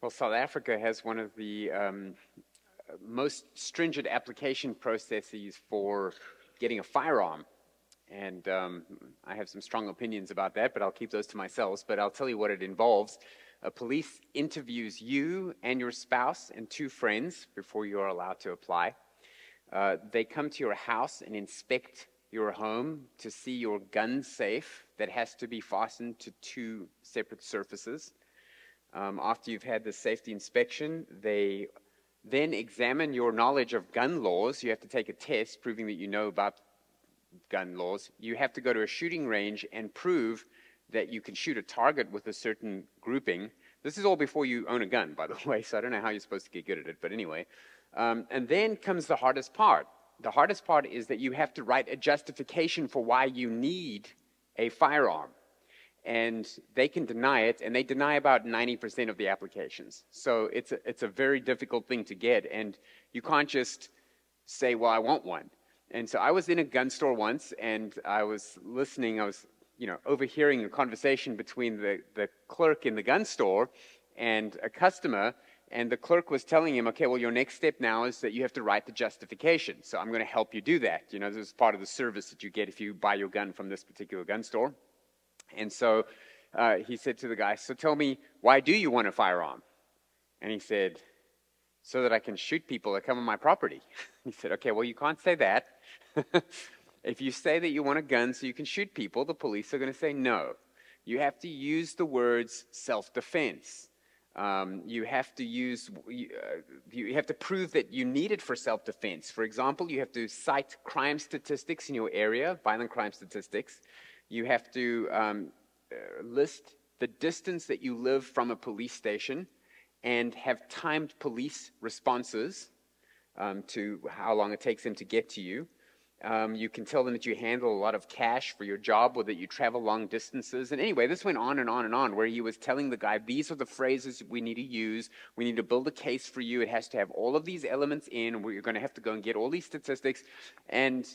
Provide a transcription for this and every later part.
Well, South Africa has one of the um, most stringent application processes for getting a firearm. And um, I have some strong opinions about that, but I'll keep those to myself. But I'll tell you what it involves. A police interviews you and your spouse and two friends before you are allowed to apply. Uh, they come to your house and inspect your home to see your gun safe that has to be fastened to two separate surfaces. Um, after you've had the safety inspection, they then examine your knowledge of gun laws. You have to take a test proving that you know about gun laws. You have to go to a shooting range and prove that you can shoot a target with a certain grouping. This is all before you own a gun, by the way, so I don't know how you're supposed to get good at it, but anyway. Um, and then comes the hardest part. The hardest part is that you have to write a justification for why you need a firearm and they can deny it, and they deny about 90% of the applications. So it's a, it's a very difficult thing to get, and you can't just say, well, I want one. And so I was in a gun store once, and I was listening, I was, you know, overhearing a conversation between the, the clerk in the gun store and a customer, and the clerk was telling him, okay, well, your next step now is that you have to write the justification. So I'm going to help you do that. You know, this is part of the service that you get if you buy your gun from this particular gun store. And so uh, he said to the guy, So tell me, why do you want a firearm? And he said, So that I can shoot people that come on my property. he said, Okay, well, you can't say that. if you say that you want a gun so you can shoot people, the police are going to say no. You have to use the words self defense. Um, you have to use, you, uh, you have to prove that you need it for self defense. For example, you have to cite crime statistics in your area, violent crime statistics. You have to um, uh, list the distance that you live from a police station and have timed police responses um, to how long it takes them to get to you. Um, you can tell them that you handle a lot of cash for your job or that you travel long distances. And anyway, this went on and on and on, where he was telling the guy, these are the phrases we need to use. We need to build a case for you. It has to have all of these elements in. We're going to have to go and get all these statistics. And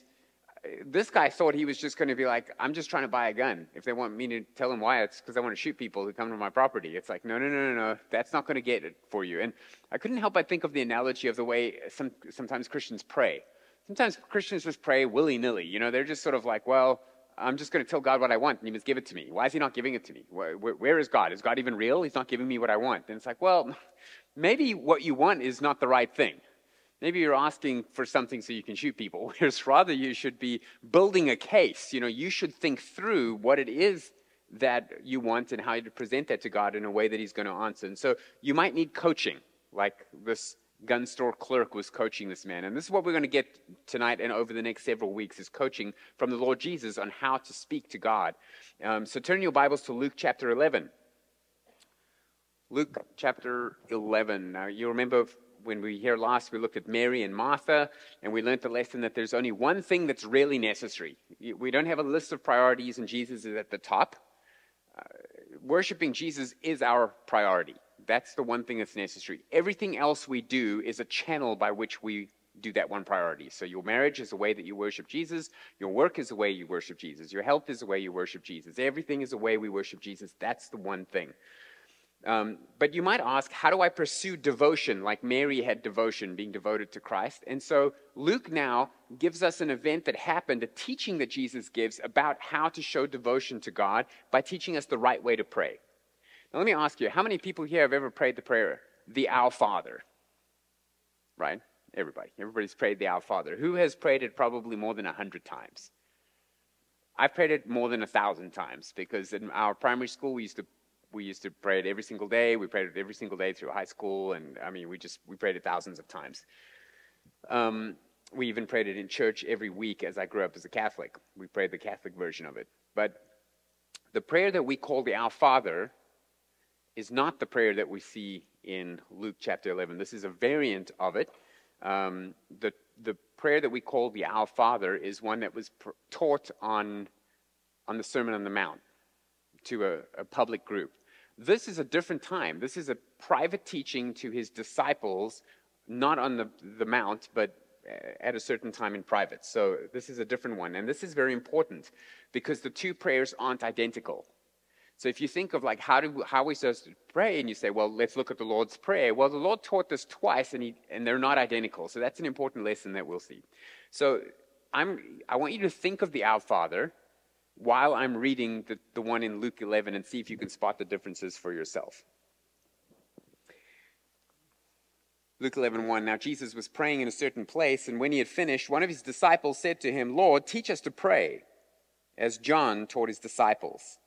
this guy thought he was just going to be like, I'm just trying to buy a gun. If they want me to tell them why, it's because I want to shoot people who come to my property. It's like, no, no, no, no, no. That's not going to get it for you. And I couldn't help but think of the analogy of the way some, sometimes Christians pray. Sometimes Christians just pray willy nilly. You know, they're just sort of like, well, I'm just going to tell God what I want, and He must give it to me. Why is He not giving it to me? where, where is God? Is God even real? He's not giving me what I want. And it's like, well, maybe what you want is not the right thing. Maybe you're asking for something so you can shoot people, whereas rather you should be building a case. You know, you should think through what it is that you want and how you present that to God in a way that He's going to answer. And so you might need coaching, like this gun store clerk was coaching this man. And this is what we're going to get tonight and over the next several weeks is coaching from the Lord Jesus on how to speak to God. Um, so turn your Bibles to Luke chapter 11. Luke chapter 11. Now, you remember when we here last, we looked at Mary and Martha, and we learned the lesson that there's only one thing that's really necessary. We don't have a list of priorities, and Jesus is at the top. Uh, worshiping Jesus is our priority. That's the one thing that's necessary. Everything else we do is a channel by which we do that one priority. So your marriage is a way that you worship Jesus. Your work is a way you worship Jesus. Your health is a way you worship Jesus. Everything is a way we worship Jesus. That's the one thing. Um, but you might ask, how do I pursue devotion like Mary had devotion, being devoted to Christ? And so Luke now gives us an event that happened, a teaching that Jesus gives about how to show devotion to God by teaching us the right way to pray. Now, let me ask you, how many people here have ever prayed the prayer, the Our Father? Right? Everybody. Everybody's prayed the Our Father. Who has prayed it probably more than a hundred times? I've prayed it more than a thousand times because in our primary school we used to we used to pray it every single day. We prayed it every single day through high school, and I mean, we just we prayed it thousands of times. Um, we even prayed it in church every week as I grew up as a Catholic. We prayed the Catholic version of it. But the prayer that we call the Our Father is not the prayer that we see in Luke chapter 11. This is a variant of it. Um, the, the prayer that we call the Our Father is one that was pr- taught on, on the Sermon on the Mount to a, a public group. This is a different time. This is a private teaching to his disciples, not on the, the Mount, but uh, at a certain time in private. So this is a different one. And this is very important because the two prayers aren't identical. So if you think of like how do how are we supposed to pray, and you say, well, let's look at the Lord's prayer. Well, the Lord taught this twice, and he and they're not identical. So that's an important lesson that we'll see. So I'm I want you to think of the Our Father while I'm reading the, the one in Luke 11 and see if you can spot the differences for yourself. Luke 11, 1. Now Jesus was praying in a certain place, and when he had finished, one of his disciples said to him, Lord, teach us to pray, as John taught his disciples.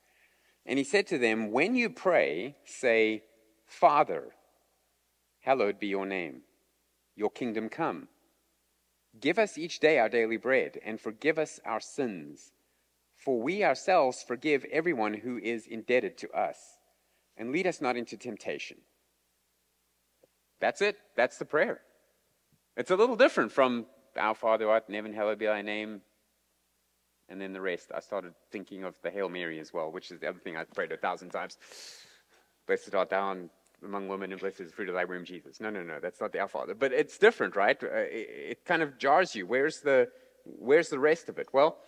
And he said to them, When you pray, say, Father, hallowed be your name, your kingdom come. Give us each day our daily bread, and forgive us our sins for we ourselves forgive everyone who is indebted to us. And lead us not into temptation. That's it. That's the prayer. It's a little different from Our Father art in heaven, hallowed be thy name. And then the rest. I started thinking of the Hail Mary as well, which is the other thing I've prayed a thousand times. Blessed art thou among women, and blessed is the fruit of thy womb, Jesus. No, no, no, that's not the Our Father. But it's different, right? Uh, it kind of jars you. Where's the, where's the rest of it? Well,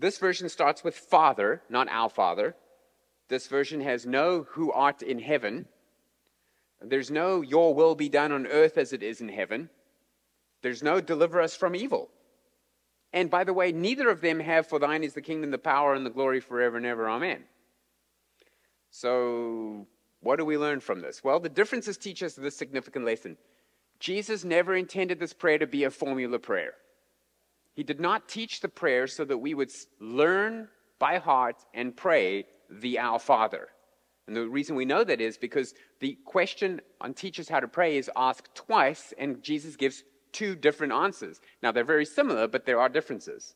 this version starts with Father, not our Father. This version has no who art in heaven. There's no your will be done on earth as it is in heaven. There's no deliver us from evil. And by the way, neither of them have for thine is the kingdom, the power, and the glory forever and ever. Amen. So, what do we learn from this? Well, the differences teach us this significant lesson. Jesus never intended this prayer to be a formula prayer. He did not teach the prayer so that we would learn by heart and pray the Our Father. And the reason we know that is because the question on teaches how to pray is asked twice, and Jesus gives two different answers. Now, they're very similar, but there are differences.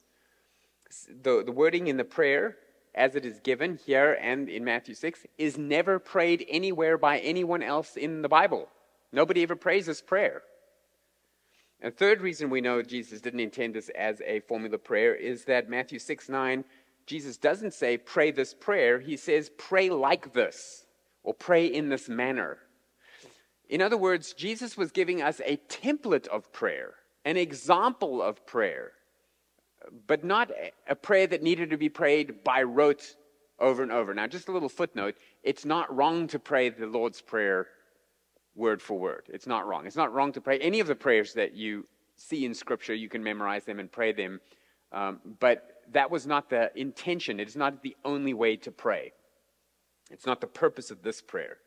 The, the wording in the prayer, as it is given here and in Matthew 6, is never prayed anywhere by anyone else in the Bible. Nobody ever prays this prayer. A third reason we know Jesus didn't intend this as a formula prayer is that Matthew 6 9, Jesus doesn't say, pray this prayer. He says, pray like this or pray in this manner. In other words, Jesus was giving us a template of prayer, an example of prayer, but not a prayer that needed to be prayed by rote over and over. Now, just a little footnote it's not wrong to pray the Lord's Prayer word for word. It's not wrong. It's not wrong to pray any of the prayers that you see in Scripture. You can memorize them and pray them. Um, but that was not the intention. It is not the only way to pray. It's not the purpose of this prayer.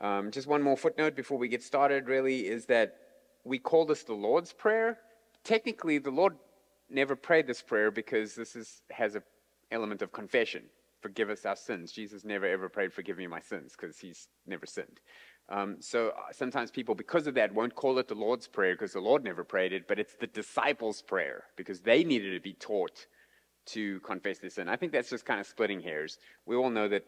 Um, just one more footnote before we get started, really, is that we call this the Lord's Prayer. Technically, the Lord never prayed this prayer because this is, has an element of confession. Forgive us our sins. Jesus never ever prayed, Forgive me my sins, because he's never sinned. Um, so uh, sometimes people, because of that, won't call it the Lord's Prayer because the Lord never prayed it, but it's the disciples' prayer because they needed to be taught to confess their sin. I think that's just kind of splitting hairs. We all know that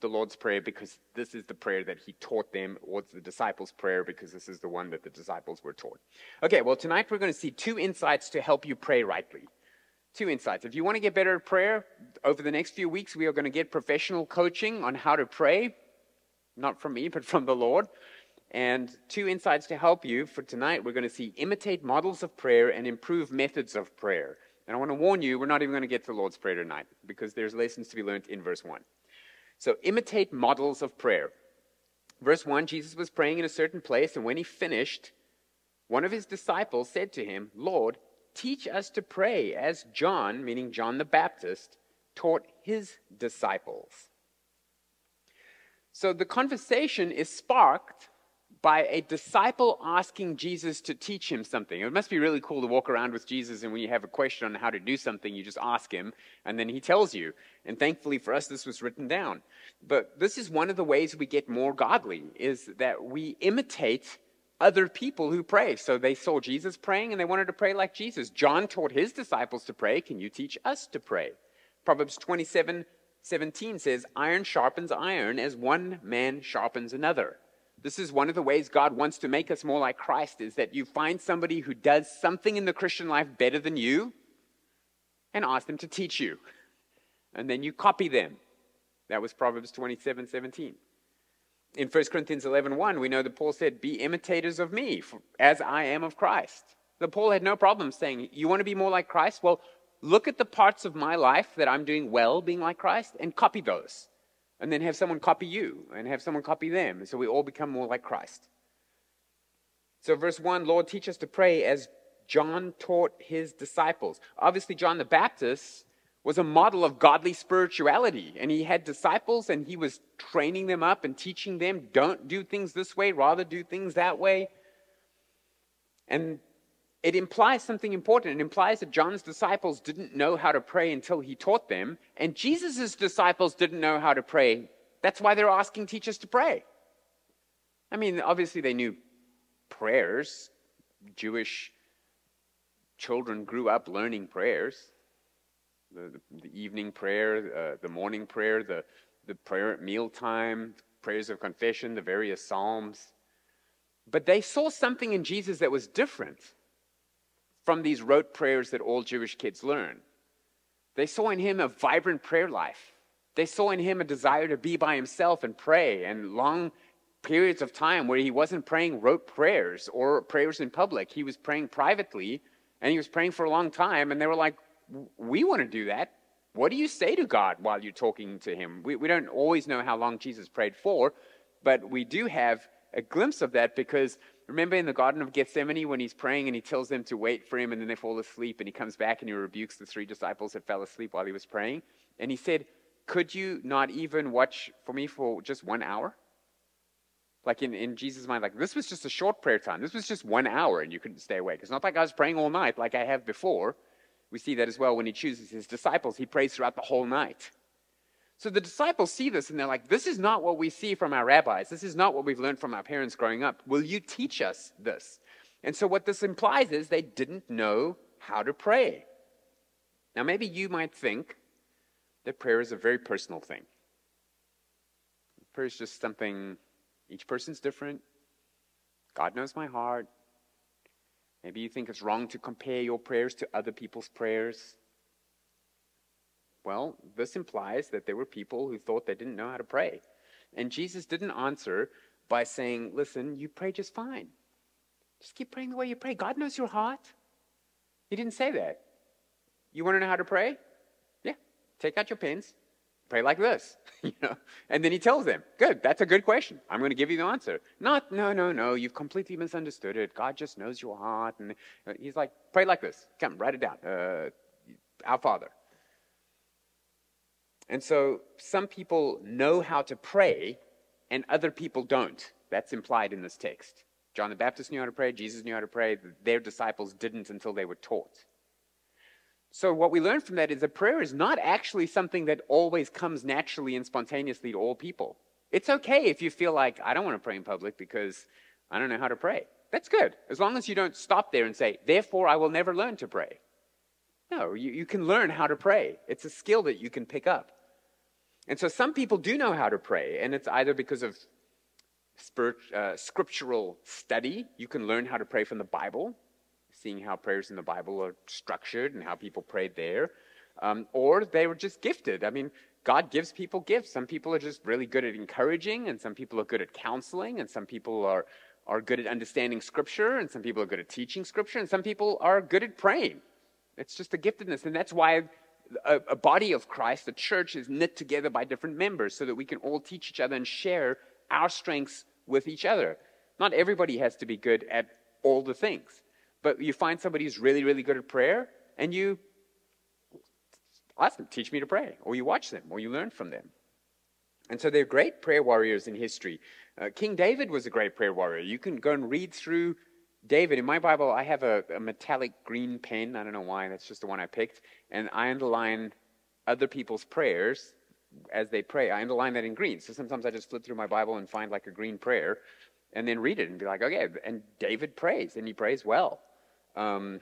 the Lord's Prayer because this is the prayer that He taught them, or it's the disciples' prayer because this is the one that the disciples were taught. Okay, well, tonight we're going to see two insights to help you pray rightly. Two insights. If you want to get better at prayer, over the next few weeks, we are going to get professional coaching on how to pray not from me, but from the Lord. And two insights to help you for tonight. We're going to see imitate models of prayer and improve methods of prayer. And I want to warn you, we're not even going to get to the Lord's Prayer tonight because there's lessons to be learned in verse 1. So, imitate models of prayer. Verse 1 Jesus was praying in a certain place, and when he finished, one of his disciples said to him, Lord, teach us to pray as John, meaning John the Baptist, taught his disciples. So the conversation is sparked by a disciple asking Jesus to teach him something. It must be really cool to walk around with Jesus, and when you have a question on how to do something, you just ask him, and then he tells you. And thankfully for us, this was written down. But this is one of the ways we get more godly, is that we imitate other people who pray. So they saw Jesus praying, and they wanted to pray like Jesus. John taught his disciples to pray. Can you teach us to pray? Proverbs 27 17 says, Iron sharpens iron as one man sharpens another. This is one of the ways God wants to make us more like Christ is that you find somebody who does something in the Christian life better than you and ask them to teach you. And then you copy them. That was Proverbs 27 17. In 1 Corinthians 11 1, we know that Paul said, Be imitators of me, as I am of Christ. The Paul had no problem saying, You want to be more like Christ? Well, look at the parts of my life that I'm doing well being like Christ and copy those. and then have someone copy you and have someone copy them. And so we all become more like Christ. So, verse 1 Lord, teach us to pray as John taught his disciples. Obviously, John the Baptist was a model of godly spirituality, and he had disciples and he was training them up and teaching them don't do things this way, rather do things that way. And it implies something important. It implies that John's disciples didn't know how to pray until he taught them, and Jesus' disciples didn't know how to pray. That's why they're asking teachers to pray. I mean, obviously, they knew prayers. Jewish children grew up learning prayers the, the, the evening prayer, uh, the morning prayer, the, the prayer at mealtime, prayers of confession, the various psalms. But they saw something in Jesus that was different from these rote prayers that all Jewish kids learn. They saw in him a vibrant prayer life. They saw in him a desire to be by himself and pray, and long periods of time where he wasn't praying rote prayers or prayers in public. He was praying privately, and he was praying for a long time, and they were like, We want to do that. What do you say to God while you're talking to him? We, we don't always know how long Jesus prayed for, but we do have a glimpse of that because Remember in the Garden of Gethsemane when he's praying and he tells them to wait for him and then they fall asleep and he comes back and he rebukes the three disciples that fell asleep while he was praying? And he said, Could you not even watch for me for just one hour? Like in, in Jesus' mind, like this was just a short prayer time. This was just one hour and you couldn't stay awake. It's not like I was praying all night like I have before. We see that as well when he chooses his disciples. He prays throughout the whole night. So the disciples see this and they're like, this is not what we see from our rabbis. This is not what we've learned from our parents growing up. Will you teach us this? And so what this implies is they didn't know how to pray. Now, maybe you might think that prayer is a very personal thing. Prayer is just something, each person's different. God knows my heart. Maybe you think it's wrong to compare your prayers to other people's prayers. Well, this implies that there were people who thought they didn't know how to pray. And Jesus didn't answer by saying, Listen, you pray just fine. Just keep praying the way you pray. God knows your heart. He didn't say that. You want to know how to pray? Yeah. Take out your pens. Pray like this. you know? And then he tells them, Good, that's a good question. I'm going to give you the answer. Not, no, no, no, you've completely misunderstood it. God just knows your heart. And he's like, Pray like this. Come, write it down. Uh, our Father and so some people know how to pray and other people don't. That's implied in this text. John the Baptist knew how to pray, Jesus knew how to pray, their disciples didn't until they were taught. So, what we learn from that is that prayer is not actually something that always comes naturally and spontaneously to all people. It's okay if you feel like, I don't want to pray in public because I don't know how to pray. That's good, as long as you don't stop there and say, therefore, I will never learn to pray. No, you, you can learn how to pray. It's a skill that you can pick up. And so some people do know how to pray, and it's either because of spirit, uh, scriptural study. You can learn how to pray from the Bible, seeing how prayers in the Bible are structured and how people prayed there. Um, or they were just gifted. I mean, God gives people gifts. Some people are just really good at encouraging, and some people are good at counseling, and some people are, are good at understanding Scripture, and some people are good at teaching Scripture, and some people are good at praying. It's just a giftedness. And that's why a, a body of Christ, the church, is knit together by different members so that we can all teach each other and share our strengths with each other. Not everybody has to be good at all the things, but you find somebody who's really, really good at prayer, and you ask them, teach me to pray, or you watch them, or you learn from them. And so they're great prayer warriors in history. Uh, King David was a great prayer warrior. You can go and read through David, in my Bible, I have a, a, metallic green pen. I don't know why, that's just the one I picked. And I underline other people's prayers as they pray. I underline that in green. So sometimes I just flip through my Bible and find like a green prayer and then read it and be like, okay. And David prays, and he prays well. Um,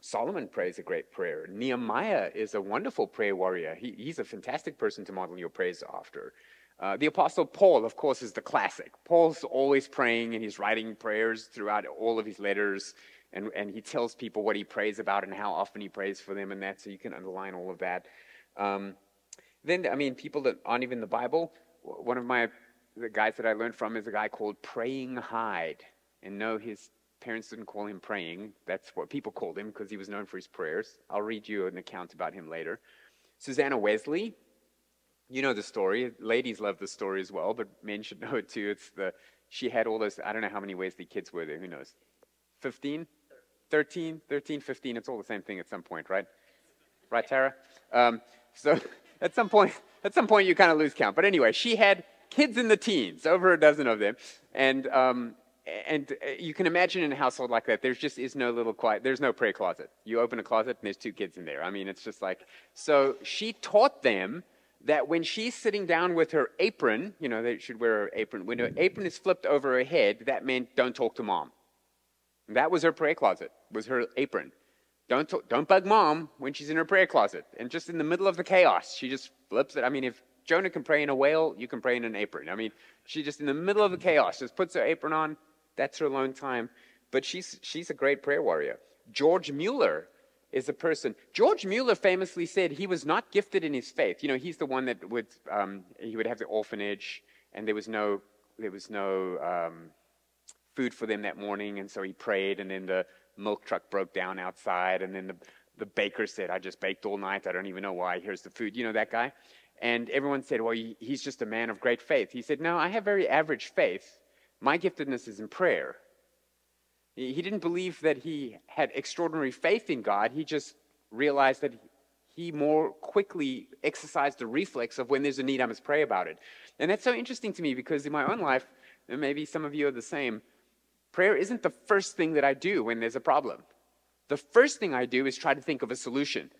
Solomon prays a great prayer. Nehemiah is a wonderful prayer warrior. He, he's a fantastic person to model your prayers after. Uh, the Apostle Paul, of course, is the classic. Paul's always praying and he's writing prayers throughout all of his letters, and, and he tells people what he prays about and how often he prays for them and that, so you can underline all of that. Um, then, I mean, people that aren't even the Bible, one of my the guys that I learned from is a guy called Praying Hyde. And no, his parents didn't call him praying. That's what people called him because he was known for his prayers. I'll read you an account about him later. Susanna Wesley, You know the story. Ladies love the story as well, but men should know it too. It's the she had all those. I don't know how many Wesley kids were there. Who knows? 15, 13, 13, 15. It's all the same thing at some point, right? Right, Tara. Um, so at some point, at some point, you kind of lose count. But anyway, she had kids in the teens, over a dozen of them, and um, and uh, you can imagine in a household like that, there just is no little quiet, there's no prayer closet. You open a closet and there's two kids in there. I mean, it's just like, so she taught them that when she's sitting down with her apron, you know, they should wear her apron. When her apron is flipped over her head, that meant don't talk to mom. And that was her prayer closet, was her apron. Don't, talk, don't bug mom when she's in her prayer closet. And just in the middle of the chaos, she just flips it. I mean, if Jonah can pray in a whale, you can pray in an apron. I mean, she just in the middle of the chaos just puts her apron on. That's her alone time. But she's, she's a great prayer warrior. George Mueller is a person. George Mueller famously said he was not gifted in his faith. You know, he's the one that would um, he would have the orphanage, and there was no there was no um, food for them that morning, and so he prayed, and then the milk truck broke down outside, and then the the baker said, "I just baked all night. I don't even know why. Here's the food." You know that guy. And everyone said, well, he's just a man of great faith. He said, no, I have very average faith. My giftedness is in prayer. He didn't believe that he had extraordinary faith in God. He just realized that he more quickly exercised the reflex of when there's a need, I must pray about it. And that's so interesting to me because in my own life, and maybe some of you are the same, prayer isn't the first thing that I do when there's a problem. The first thing I do is try to think of a solution.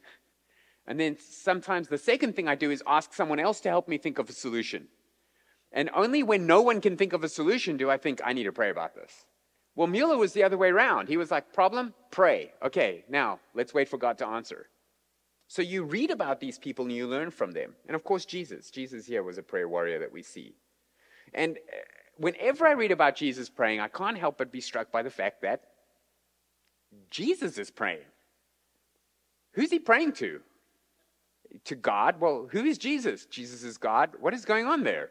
And then sometimes the second thing I do is ask someone else to help me think of a solution. And only when no one can think of a solution do I think I need to pray about this. Well, Mueller was the other way around. He was like, problem, pray. Okay, now let's wait for God to answer. So you read about these people and you learn from them. And of course, Jesus. Jesus here was a prayer warrior that we see. And uh, whenever I read about Jesus praying, I can't help but be struck by the fact that Jesus is praying. Who's he praying to? To God? Well, who is Jesus? Jesus is God. What is going on there?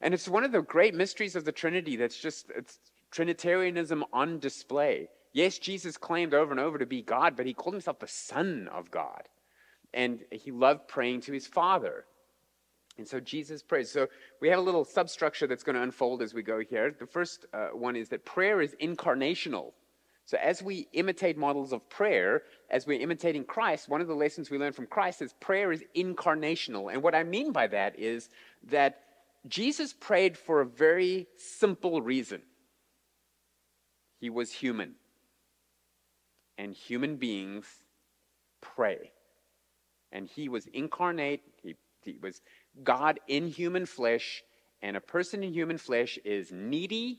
And it's one of the great mysteries of the Trinity that's just, it's Trinitarianism on display. Yes, Jesus claimed over and over to be God, but he called himself the Son of God. And he loved praying to his Father. And so Jesus prays. So we have a little substructure that's going to unfold as we go here. The first uh, one is that prayer is incarnational. So as we imitate models of prayer, as we're imitating Christ, one of the lessons we learn from Christ is prayer is incarnational. And what I mean by that is that Jesus prayed for a very simple reason. He was human. And human beings pray. And he was incarnate, he, he was God in human flesh, and a person in human flesh is needy,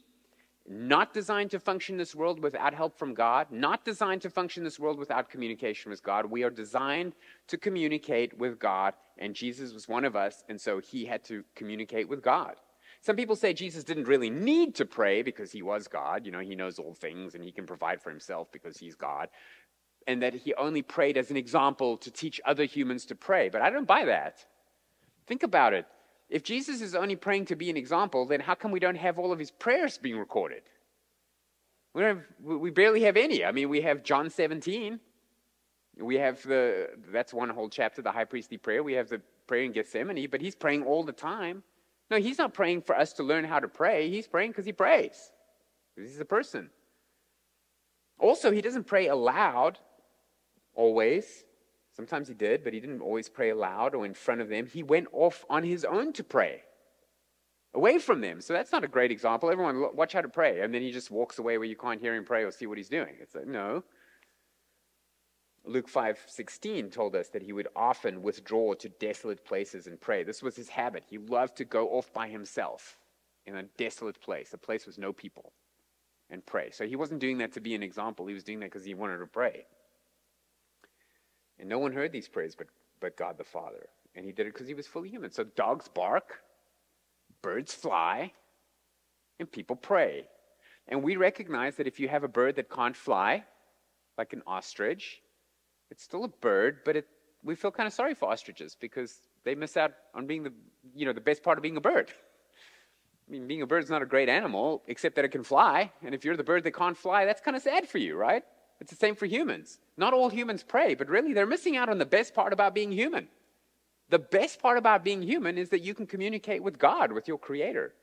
not designed to function this world without help from God, not designed to function this world without communication with God. We are designed to communicate with God, and Jesus was one of us, and so he had to communicate with God. Some people say Jesus didn't really need to pray because he was God. You know, he knows all things and he can provide for himself because he's God. And that he only prayed as an example to teach other humans to pray. But I don't buy that. Think about it. If Jesus is only praying to be an example, then how come we don't have all of his prayers being recorded? We, don't have, we barely have any. I mean, we have John 17. We have the, that's one whole chapter, the high priestly prayer. We have the prayer in Gethsemane, but he's praying all the time. No, he's not praying for us to learn how to pray. He's praying because he prays. Because he's a person. Also, he doesn't pray aloud always. Sometimes he did, but he didn't always pray aloud or in front of them. He went off on his own to pray, away from them. So that's not a great example. Everyone, watch how to pray. And then he just walks away where you can't hear him pray or see what he's doing. It's like, no. Luke 5:16 told us that he would often withdraw to desolate places and pray. This was his habit. He loved to go off by himself in a desolate place, a place with no people, and pray. So he wasn't doing that to be an example. He was doing that because he wanted to pray. And no one heard these prayers but, but God the Father. And he did it because he was fully human. So dogs bark, birds fly, and people pray. And we recognize that if you have a bird that can't fly, like an ostrich, it's still a bird, but it, we feel kind of sorry for ostriches because they miss out on being the, you know, the best part of being a bird. I mean, being a bird is not a great animal, except that it can fly. And if you're the bird that can't fly, that's kind of sad for you, right? It's the same for humans. Not all humans pray, but really they're missing out on the best part about being human. The best part about being human is that you can communicate with God, with your Creator.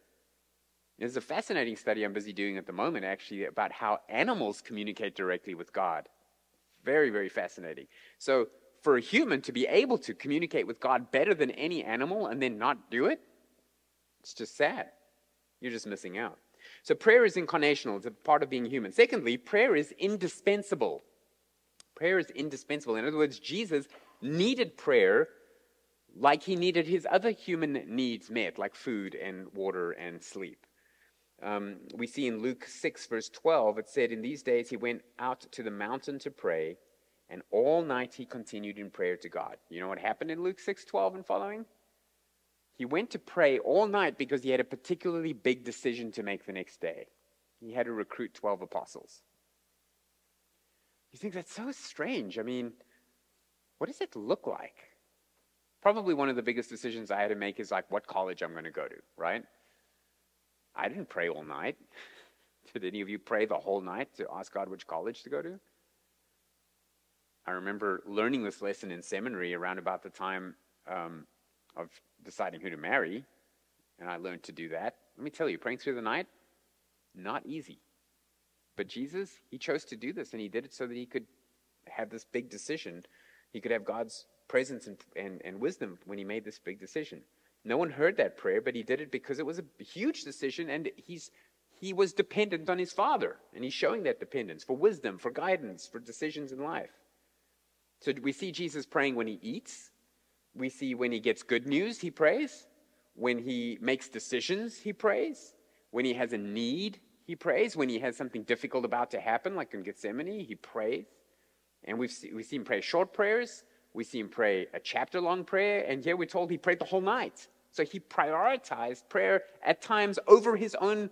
There's a fascinating study I'm busy doing at the moment, actually, about how animals communicate directly with God. Very, very fascinating. So, for a human to be able to communicate with God better than any animal and then not do it, it's just sad. You're just missing out. So, prayer is incarnational, it's a part of being human. Secondly, prayer is indispensable. Prayer is indispensable. In other words, Jesus needed prayer like he needed his other human needs met, like food and water and sleep. Um, we see in Luke 6, verse 12, it said, In these days he went out to the mountain to pray, and all night he continued in prayer to God. You know what happened in Luke 6, 12 and following? He went to pray all night because he had a particularly big decision to make the next day. He had to recruit 12 apostles. You think that's so strange. I mean, what does it look like? Probably one of the biggest decisions I had to make is like what college I'm going to go to, right? I didn't pray all night. Did any of you pray the whole night to ask God which college to go to? I remember learning this lesson in seminary around about the time um, of deciding who to marry, and I learned to do that. Let me tell you, praying through the night, not easy. But Jesus, he chose to do this, and he did it so that he could have this big decision. He could have God's presence and, and, and wisdom when he made this big decision. No one heard that prayer, but he did it because it was a huge decision, and he's, he was dependent on his Father, and he's showing that dependence for wisdom, for guidance, for decisions in life. So we see Jesus praying when he eats. We see when he gets good news, he prays. When he makes decisions, he prays. When he has a need, he prays. When he has something difficult about to happen, like in Gethsemane, he prays. And we've, see, we've seen him pray short prayers. We see him pray a chapter long prayer. And here we're told he prayed the whole night. So he prioritized prayer at times over his own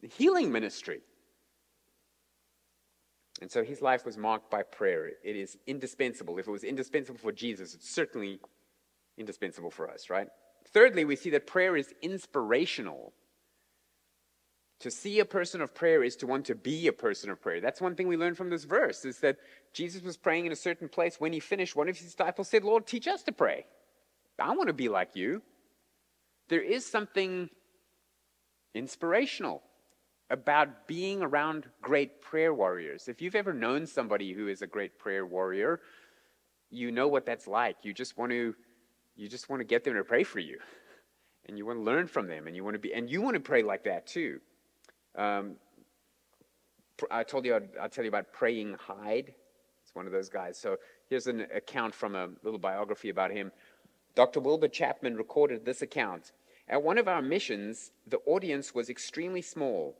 healing ministry. And so his life was marked by prayer. It is indispensable. If it was indispensable for Jesus, it's certainly indispensable for us, right? Thirdly, we see that prayer is inspirational. To see a person of prayer is to want to be a person of prayer. That's one thing we learn from this verse is that Jesus was praying in a certain place. When he finished, one of his disciples said, Lord, teach us to pray. I want to be like you there is something inspirational about being around great prayer warriors. If you've ever known somebody who is a great prayer warrior, you know what that's like. You just want to you just want to get them to pray for you. And you want to learn from them and you want to be and you want to pray like that too. Um, I told you I'd, I'll tell you about praying Hyde. It's one of those guys. So here's an account from a little biography about him. Dr. Wilbur Chapman recorded this account. At one of our missions, the audience was extremely small.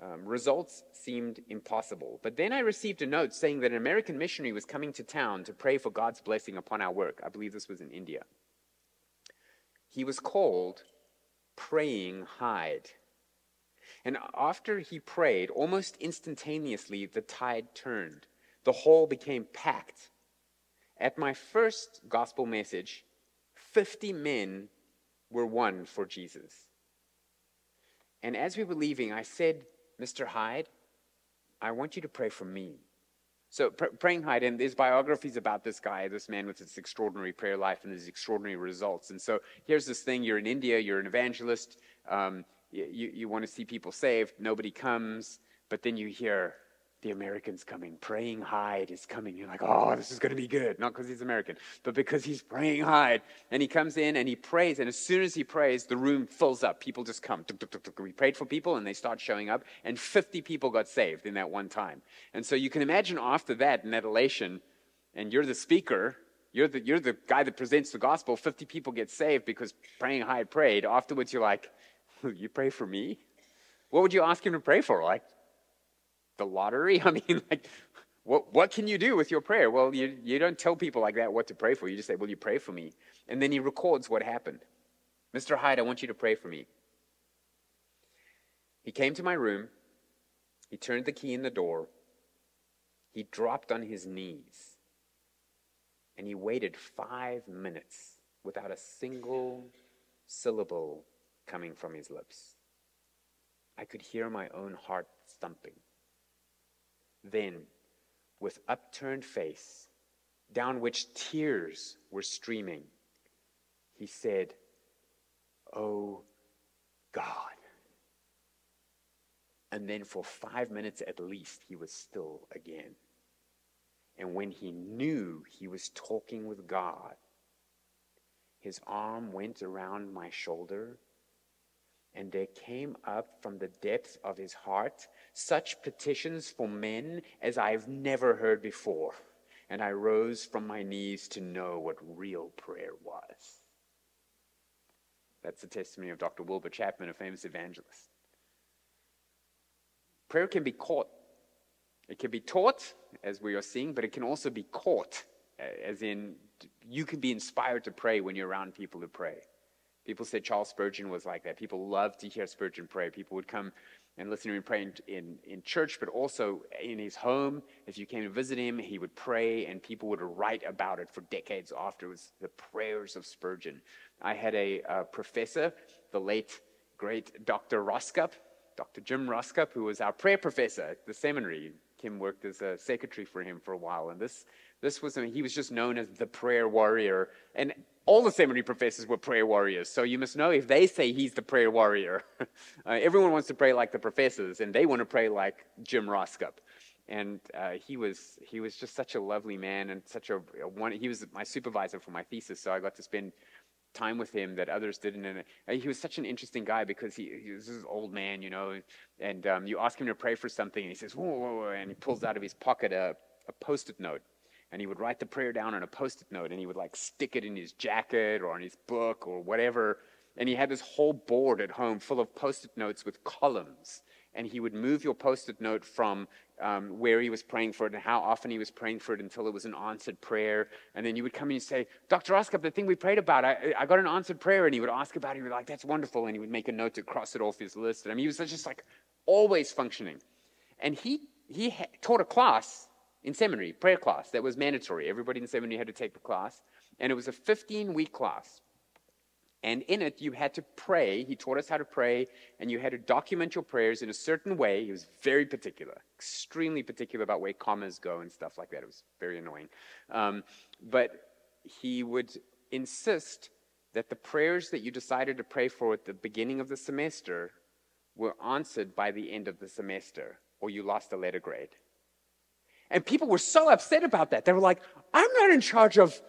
Um, results seemed impossible. But then I received a note saying that an American missionary was coming to town to pray for God's blessing upon our work. I believe this was in India. He was called Praying Hyde. And after he prayed, almost instantaneously, the tide turned. The hall became packed. At my first gospel message, 50 men were won for Jesus. And as we were leaving, I said, Mr. Hyde, I want you to pray for me. So, pr- praying Hyde, and there's biographies about this guy, this man with this extraordinary prayer life and his extraordinary results. And so, here's this thing you're in India, you're an evangelist, um, you, you want to see people saved, nobody comes, but then you hear, the American's coming. Praying Hyde is coming. You're like, oh, this is going to be good. Not because he's American, but because he's praying Hyde. And he comes in and he prays. And as soon as he prays, the room fills up. People just come. We prayed for people and they start showing up. And 50 people got saved in that one time. And so you can imagine after that, in that elation, and you're the speaker, you're the, you're the guy that presents the gospel, 50 people get saved because praying Hyde prayed. Afterwards, you're like, you pray for me? What would you ask him to pray for? Like, the lottery? I mean, like, what, what can you do with your prayer? Well, you, you don't tell people like that what to pray for. You just say, Will you pray for me? And then he records what happened. Mr. Hyde, I want you to pray for me. He came to my room. He turned the key in the door. He dropped on his knees. And he waited five minutes without a single syllable coming from his lips. I could hear my own heart thumping. Then, with upturned face, down which tears were streaming, he said, Oh God. And then for five minutes at least, he was still again. And when he knew he was talking with God, his arm went around my shoulder, and there came up from the depths of his heart such petitions for men as I've never heard before. And I rose from my knees to know what real prayer was. That's the testimony of Dr. Wilbur Chapman, a famous evangelist. Prayer can be caught. It can be taught, as we are seeing, but it can also be caught, as in you can be inspired to pray when you're around people who pray. People said Charles Spurgeon was like that. People loved to hear Spurgeon pray. People would come and listen to him pray in, in, in, church, but also in his home. If you came to visit him, he would pray, and people would write about it for decades afterwards. The prayers of Spurgeon. I had a, a professor, the late, great Dr. Rosscup, Dr. Jim Rosscup, who was our prayer professor at the seminary. Kim worked as a secretary for him for a while, and this, this was, he was just known as the prayer warrior. And all the seminary professors were prayer warriors. So you must know if they say he's the prayer warrior, uh, everyone wants to pray like the professors, and they want to pray like Jim Rosscup. And uh, he was he was just such a lovely man, and such a, a one. He was my supervisor for my thesis, so I got to spend time with him that others didn't. And uh, he was such an interesting guy because he, he was this old man, you know, and um, you ask him to pray for something, and he says, whoa, whoa, whoa, and he pulls out of his pocket a, a post-it note. And he would write the prayer down on a post-it note, and he would like stick it in his jacket or on his book or whatever. And he had this whole board at home full of post-it notes with columns and he would move your post-it note from um, where he was praying for it and how often he was praying for it until it was an answered prayer. And then you would come and say, Dr. Rosscup, the thing we prayed about, I, I got an answered prayer. And he would ask about it. He would like, that's wonderful. And he would make a note to cross it off his list. And I mean, he was just like always functioning. And he, he ha- taught a class in seminary, prayer class, that was mandatory. Everybody in seminary had to take the class. And it was a 15 week class. And in it, you had to pray. He taught us how to pray, and you had to document your prayers in a certain way. He was very particular, extremely particular about where commas go and stuff like that. It was very annoying. Um, but he would insist that the prayers that you decided to pray for at the beginning of the semester were answered by the end of the semester, or you lost a letter grade. And people were so upset about that. They were like, I'm not in charge of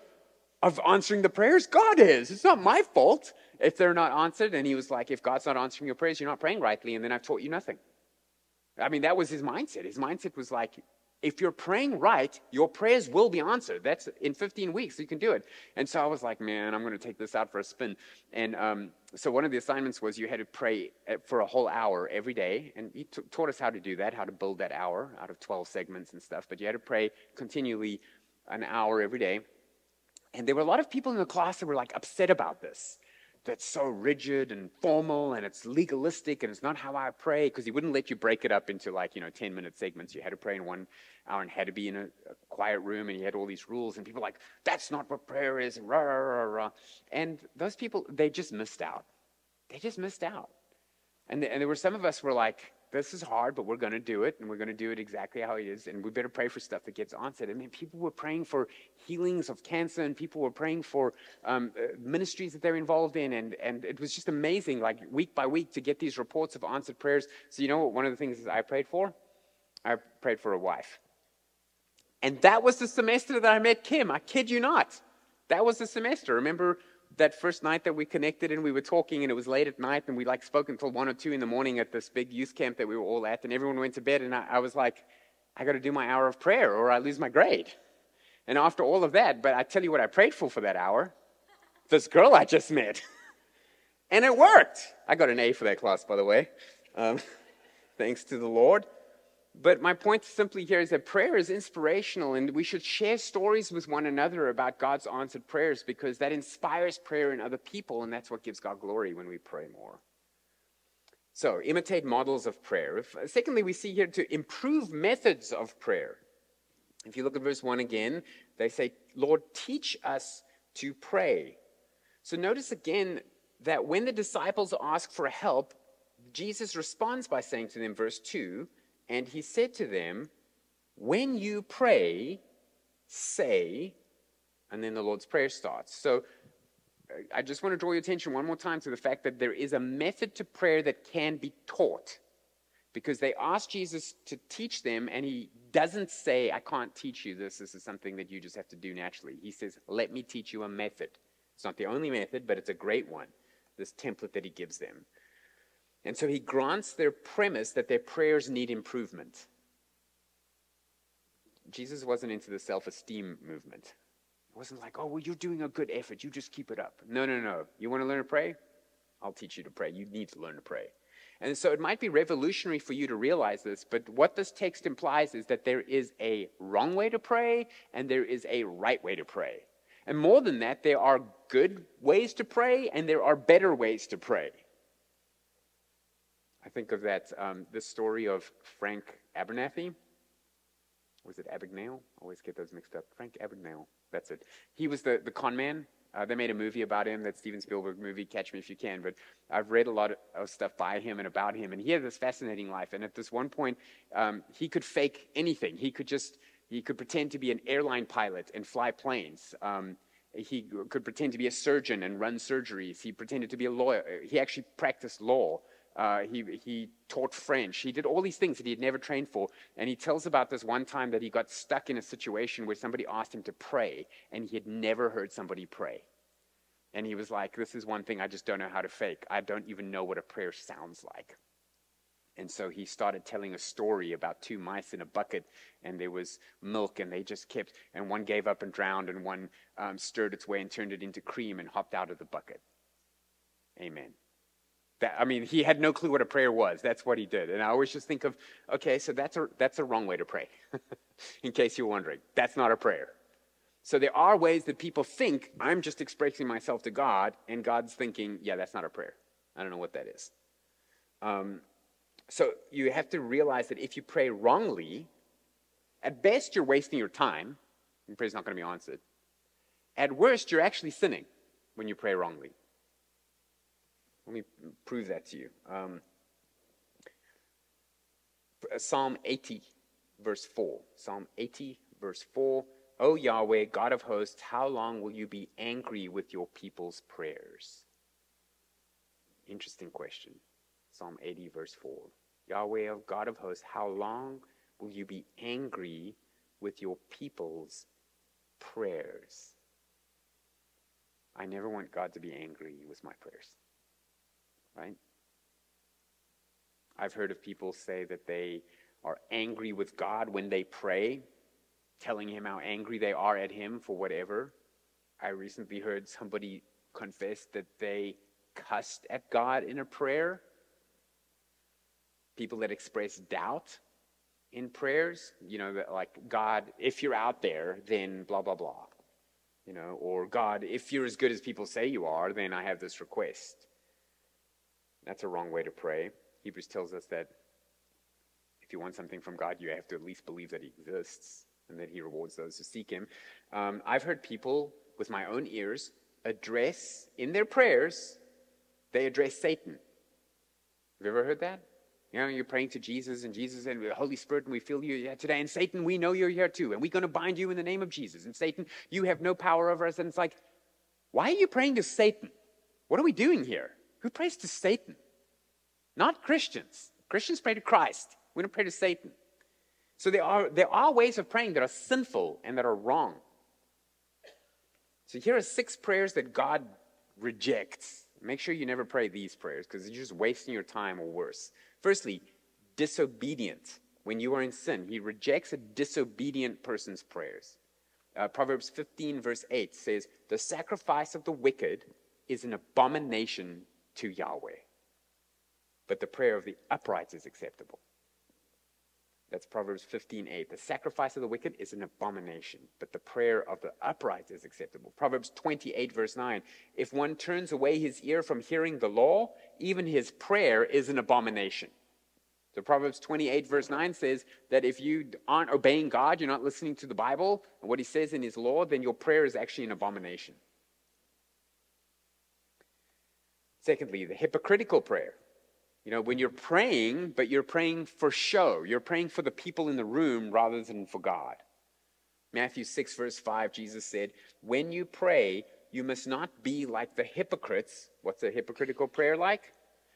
of answering the prayers? God is. It's not my fault if they're not answered. And he was like, if God's not answering your prayers, you're not praying rightly, and then I've taught you nothing. I mean, that was his mindset. His mindset was like, if you're praying right, your prayers will be answered. That's in 15 weeks, you can do it. And so I was like, man, I'm going to take this out for a spin. And um, so one of the assignments was you had to pray uh, for a whole hour every day. And he t- taught us how to do that, how to build that hour out of 12 segments and stuff. But you had to pray continually an hour every day. And there were a lot of people in the class that were like upset about this. That's so rigid and formal and it's legalistic and it's not how I pray because he wouldn't let you break it up into like, you know, 10 minute segments. You had to pray in one hour and had to be in a, a quiet room and he had all these rules and people like, that's not what prayer is. And, rah, rah, rah, and those people, they just missed out. They just missed out. And, the, and there were some of us were like, this is hard, but we're going to do it, and we're going to do it exactly how it is. And we better pray for stuff that gets answered. I mean, people were praying for healings of cancer, and people were praying for um, uh, ministries that they're involved in, and and it was just amazing, like week by week, to get these reports of answered prayers. So you know what? One of the things I prayed for, I prayed for a wife, and that was the semester that I met Kim. I kid you not. That was the semester. Remember that first night that we connected and we were talking and it was late at night and we like spoke until one or two in the morning at this big youth camp that we were all at and everyone went to bed and I, I was like, I got to do my hour of prayer or I lose my grade. And after all of that, but I tell you what I prayed for for that hour, this girl I just met. and it worked. I got an A for that class, by the way. Um, thanks to the Lord. But my point simply here is that prayer is inspirational, and we should share stories with one another about God's answered prayers because that inspires prayer in other people, and that's what gives God glory when we pray more. So, imitate models of prayer. If, uh, secondly, we see here to improve methods of prayer. If you look at verse 1 again, they say, Lord, teach us to pray. So, notice again that when the disciples ask for help, Jesus responds by saying to them, verse 2, and he said to them, When you pray, say, and then the Lord's Prayer starts. So uh, I just want to draw your attention one more time to the fact that there is a method to prayer that can be taught. Because they asked Jesus to teach them, and he doesn't say, I can't teach you this. This is something that you just have to do naturally. He says, Let me teach you a method. It's not the only method, but it's a great one, this template that he gives them. And so he grants their premise that their prayers need improvement. Jesus wasn't into the self esteem movement. It wasn't like, oh, well, you're doing a good effort. You just keep it up. No, no, no. You want to learn to pray? I'll teach you to pray. You need to learn to pray. And so it might be revolutionary for you to realize this, but what this text implies is that there is a wrong way to pray and there is a right way to pray. And more than that, there are good ways to pray and there are better ways to pray. I think of that, um, the story of Frank Abernathy. Was it Abagnale? Always get those mixed up. Frank Abagnale. That's it. He was the, the con man. Uh, they made a movie about him, that Steven Spielberg movie, Catch Me If You Can. But I've read a lot of stuff by him and about him, and he had this fascinating life. And at this one point, um, he could fake anything. He could just he could pretend to be an airline pilot and fly planes. Um, he could pretend to be a surgeon and run surgeries. He pretended to be a lawyer. He actually practiced law. Uh, he, he taught French. He did all these things that he had never trained for. And he tells about this one time that he got stuck in a situation where somebody asked him to pray, and he had never heard somebody pray. And he was like, This is one thing I just don't know how to fake. I don't even know what a prayer sounds like. And so he started telling a story about two mice in a bucket, and there was milk, and they just kept, and one gave up and drowned, and one um, stirred its way and turned it into cream and hopped out of the bucket. Amen. That, I mean, he had no clue what a prayer was. That's what he did. And I always just think of, okay, so that's a, that's a wrong way to pray, in case you're wondering. That's not a prayer. So there are ways that people think, I'm just expressing myself to God, and God's thinking, yeah, that's not a prayer. I don't know what that is. Um, so you have to realize that if you pray wrongly, at best you're wasting your time, and prayer's not going to be answered. At worst, you're actually sinning when you pray wrongly. Let me prove that to you. Um, Psalm 80, verse 4. Psalm 80, verse 4. O Yahweh, God of hosts, how long will you be angry with your people's prayers? Interesting question. Psalm 80, verse 4. Yahweh, of God of hosts, how long will you be angry with your people's prayers? I never want God to be angry with my prayers right? I've heard of people say that they are angry with God when they pray, telling him how angry they are at him for whatever. I recently heard somebody confess that they cussed at God in a prayer. People that express doubt in prayers, you know, like, God, if you're out there, then blah, blah, blah. You know, or God, if you're as good as people say you are, then I have this request. That's a wrong way to pray. Hebrews tells us that if you want something from God, you have to at least believe that He exists and that He rewards those who seek Him. Um, I've heard people with my own ears address in their prayers, they address Satan. Have you ever heard that? You know, you're praying to Jesus and Jesus and the Holy Spirit, and we feel you here today. And Satan, we know you're here too, and we're going to bind you in the name of Jesus. And Satan, you have no power over us. And it's like, why are you praying to Satan? What are we doing here? Who prays to Satan? Not Christians. Christians pray to Christ. We don't pray to Satan. So there are, there are ways of praying that are sinful and that are wrong. So here are six prayers that God rejects. Make sure you never pray these prayers because you're just wasting your time or worse. Firstly, disobedient. When you are in sin, he rejects a disobedient person's prayers. Uh, Proverbs 15, verse 8 says, The sacrifice of the wicked is an abomination to Yahweh, but the prayer of the upright is acceptable. That's Proverbs 15:8. The sacrifice of the wicked is an abomination, but the prayer of the upright is acceptable. Proverbs 28 verse 9. If one turns away his ear from hearing the law, even his prayer is an abomination. So Proverbs 28 verse 9 says that if you aren't obeying God, you're not listening to the Bible and what he says in his law, then your prayer is actually an abomination. Secondly, the hypocritical prayer. You know, when you're praying, but you're praying for show, you're praying for the people in the room rather than for God. Matthew 6, verse 5, Jesus said, When you pray, you must not be like the hypocrites. What's a hypocritical prayer like?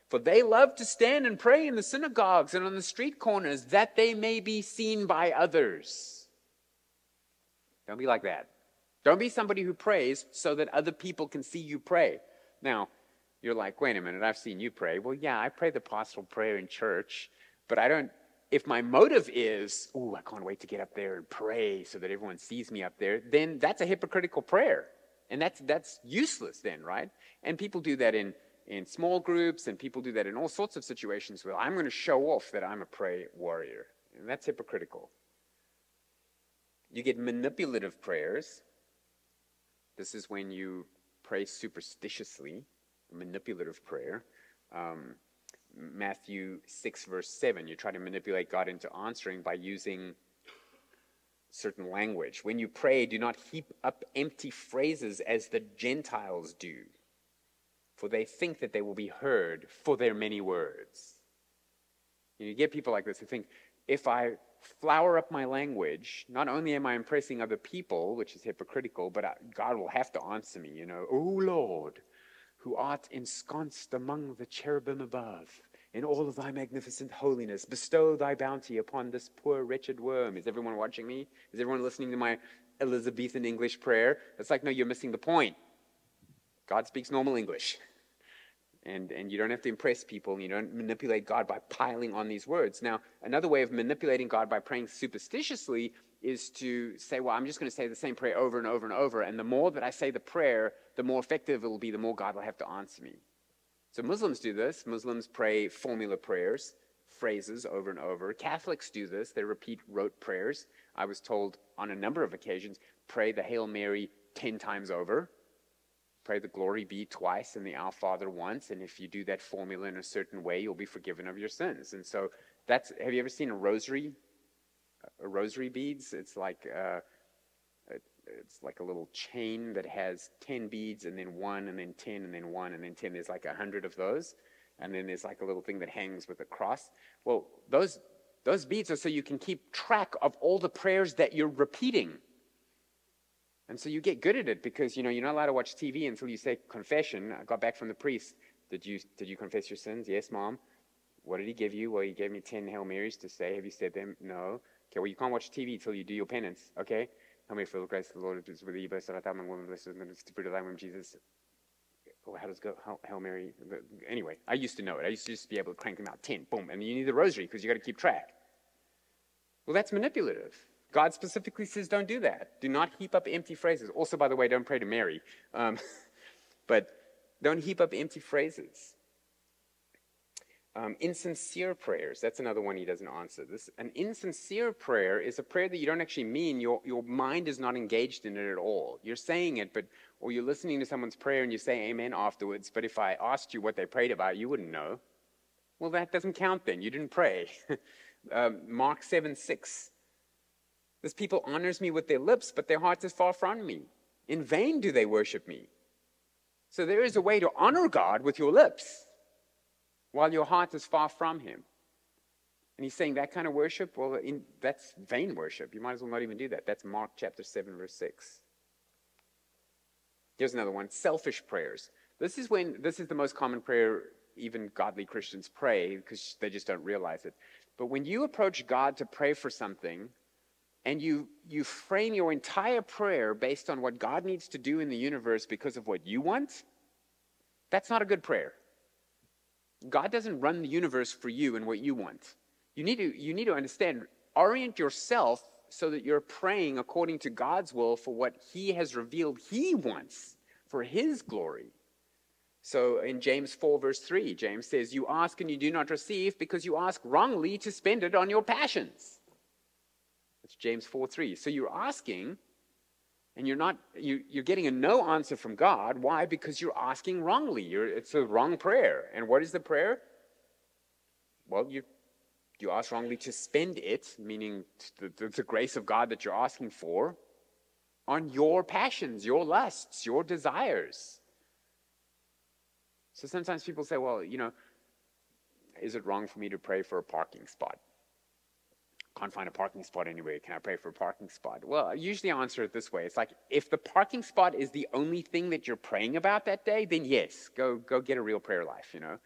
For they love to stand and pray in the synagogues and on the street corners that they may be seen by others. Don't be like that. Don't be somebody who prays so that other people can see you pray. Now, you're like, wait a minute, I've seen you pray. Well, yeah, I pray the pastoral prayer in church, but I don't, if my motive is, oh, I can't wait to get up there and pray so that everyone sees me up there, then that's a hypocritical prayer. And that's, that's useless then, right? And people do that in, in small groups, and people do that in all sorts of situations where I'm going to show off that I'm a pray warrior. And that's hypocritical. You get manipulative prayers. This is when you pray superstitiously manipulative prayer. Um, Matthew 6, verse 7, you try to manipulate God into answering by using certain language. When you pray, do not heap up empty phrases as the Gentiles do, for they think that they will be heard for their many words. You get people like this who think, if I flower up my language, not only am I impressing other people, which is hypocritical, but God will have to answer me, you know, oh Lord, who art ensconced among the cherubim above, in all of thy magnificent holiness, bestow thy bounty upon this poor wretched worm. Is everyone watching me? Is everyone listening to my Elizabethan English prayer? It's like, no, you're missing the point. God speaks normal English. And, and you don't have to impress people, and you don't manipulate God by piling on these words. Now, another way of manipulating God by praying superstitiously is to say, well, I'm just going to say the same prayer over and over and over. And the more that I say the prayer, the more effective it will be, the more God will have to answer me. So Muslims do this. Muslims pray formula prayers, phrases over and over. Catholics do this. They repeat rote prayers. I was told on a number of occasions, pray the Hail Mary 10 times over. Pray the glory be twice and the Our Father once. And if you do that formula in a certain way, you'll be forgiven of your sins. And so that's, have you ever seen a rosary rosary beads. It's like uh, it's like a little chain that has 10 beads and then one and then 10 and then one and then 10. There's like a hundred of those. And then there's like a little thing that hangs with a cross. Well, those, those beads are so you can keep track of all the prayers that you're repeating. And so you get good at it because, you know, you're not allowed to watch TV until you say confession. I got back from the priest. Did you, did you confess your sins? Yes, mom. What did he give you? Well, he gave me 10 Hail Marys to say. Have you said them? No. Okay, well, you can't watch TV till you do your penance, okay? How many feel the grace of the Lord is with you, blessed art thou among women, blessed is the fruit of thy womb, Jesus. Oh, how does go? Hail, Hail Mary. Anyway, I used to know it. I used to just be able to crank them out 10, boom, and you need the rosary because you got to keep track. Well, that's manipulative. God specifically says don't do that. Do not heap up empty phrases. Also, by the way, don't pray to Mary. Um, but don't heap up empty phrases. Um, insincere prayers, that's another one he doesn't answer. This, an insincere prayer is a prayer that you don't actually mean. Your, your mind is not engaged in it at all. You're saying it, but, or you're listening to someone's prayer and you say amen afterwards, but if I asked you what they prayed about, you wouldn't know. Well, that doesn't count then. You didn't pray. um, Mark 7 6. This people honors me with their lips, but their heart is far from me. In vain do they worship me. So there is a way to honor God with your lips while your heart is far from Him. And he's saying that kind of worship, well, in, that's vain worship. You might as well not even do that. That's Mark chapter 7, verse 6. Here's another one selfish prayers. This is when, this is the most common prayer even godly Christians pray because they just don't realize it. But when you approach God to pray for something and you, you frame your entire prayer based on what God needs to do in the universe because of what you want, that's not a good prayer. God doesn't run the universe for you and what you want. You need to, you need to understand, orient yourself so that you're praying according to God's will for what He has revealed He wants for His glory. So in James 4, verse 3, James says, You ask and you do not receive because you ask wrongly to spend it on your passions. That's James 4, 3. So you're asking and you're not you, you're getting a no answer from god. Why? Because you're asking wrongly. You're, it's a wrong prayer. And what is the prayer? Well you you ask wrongly to spend it meaning the, the, the grace of god that you're asking for on your passions your lusts your desires. So sometimes people say well you know is it wrong for me to pray for a parking spot can't find a parking spot anywhere. Can I pray for a parking spot? Well, I usually answer it this way. It's like if the parking spot is the only thing that you're praying about that day, then yes, go go get a real prayer life, you know.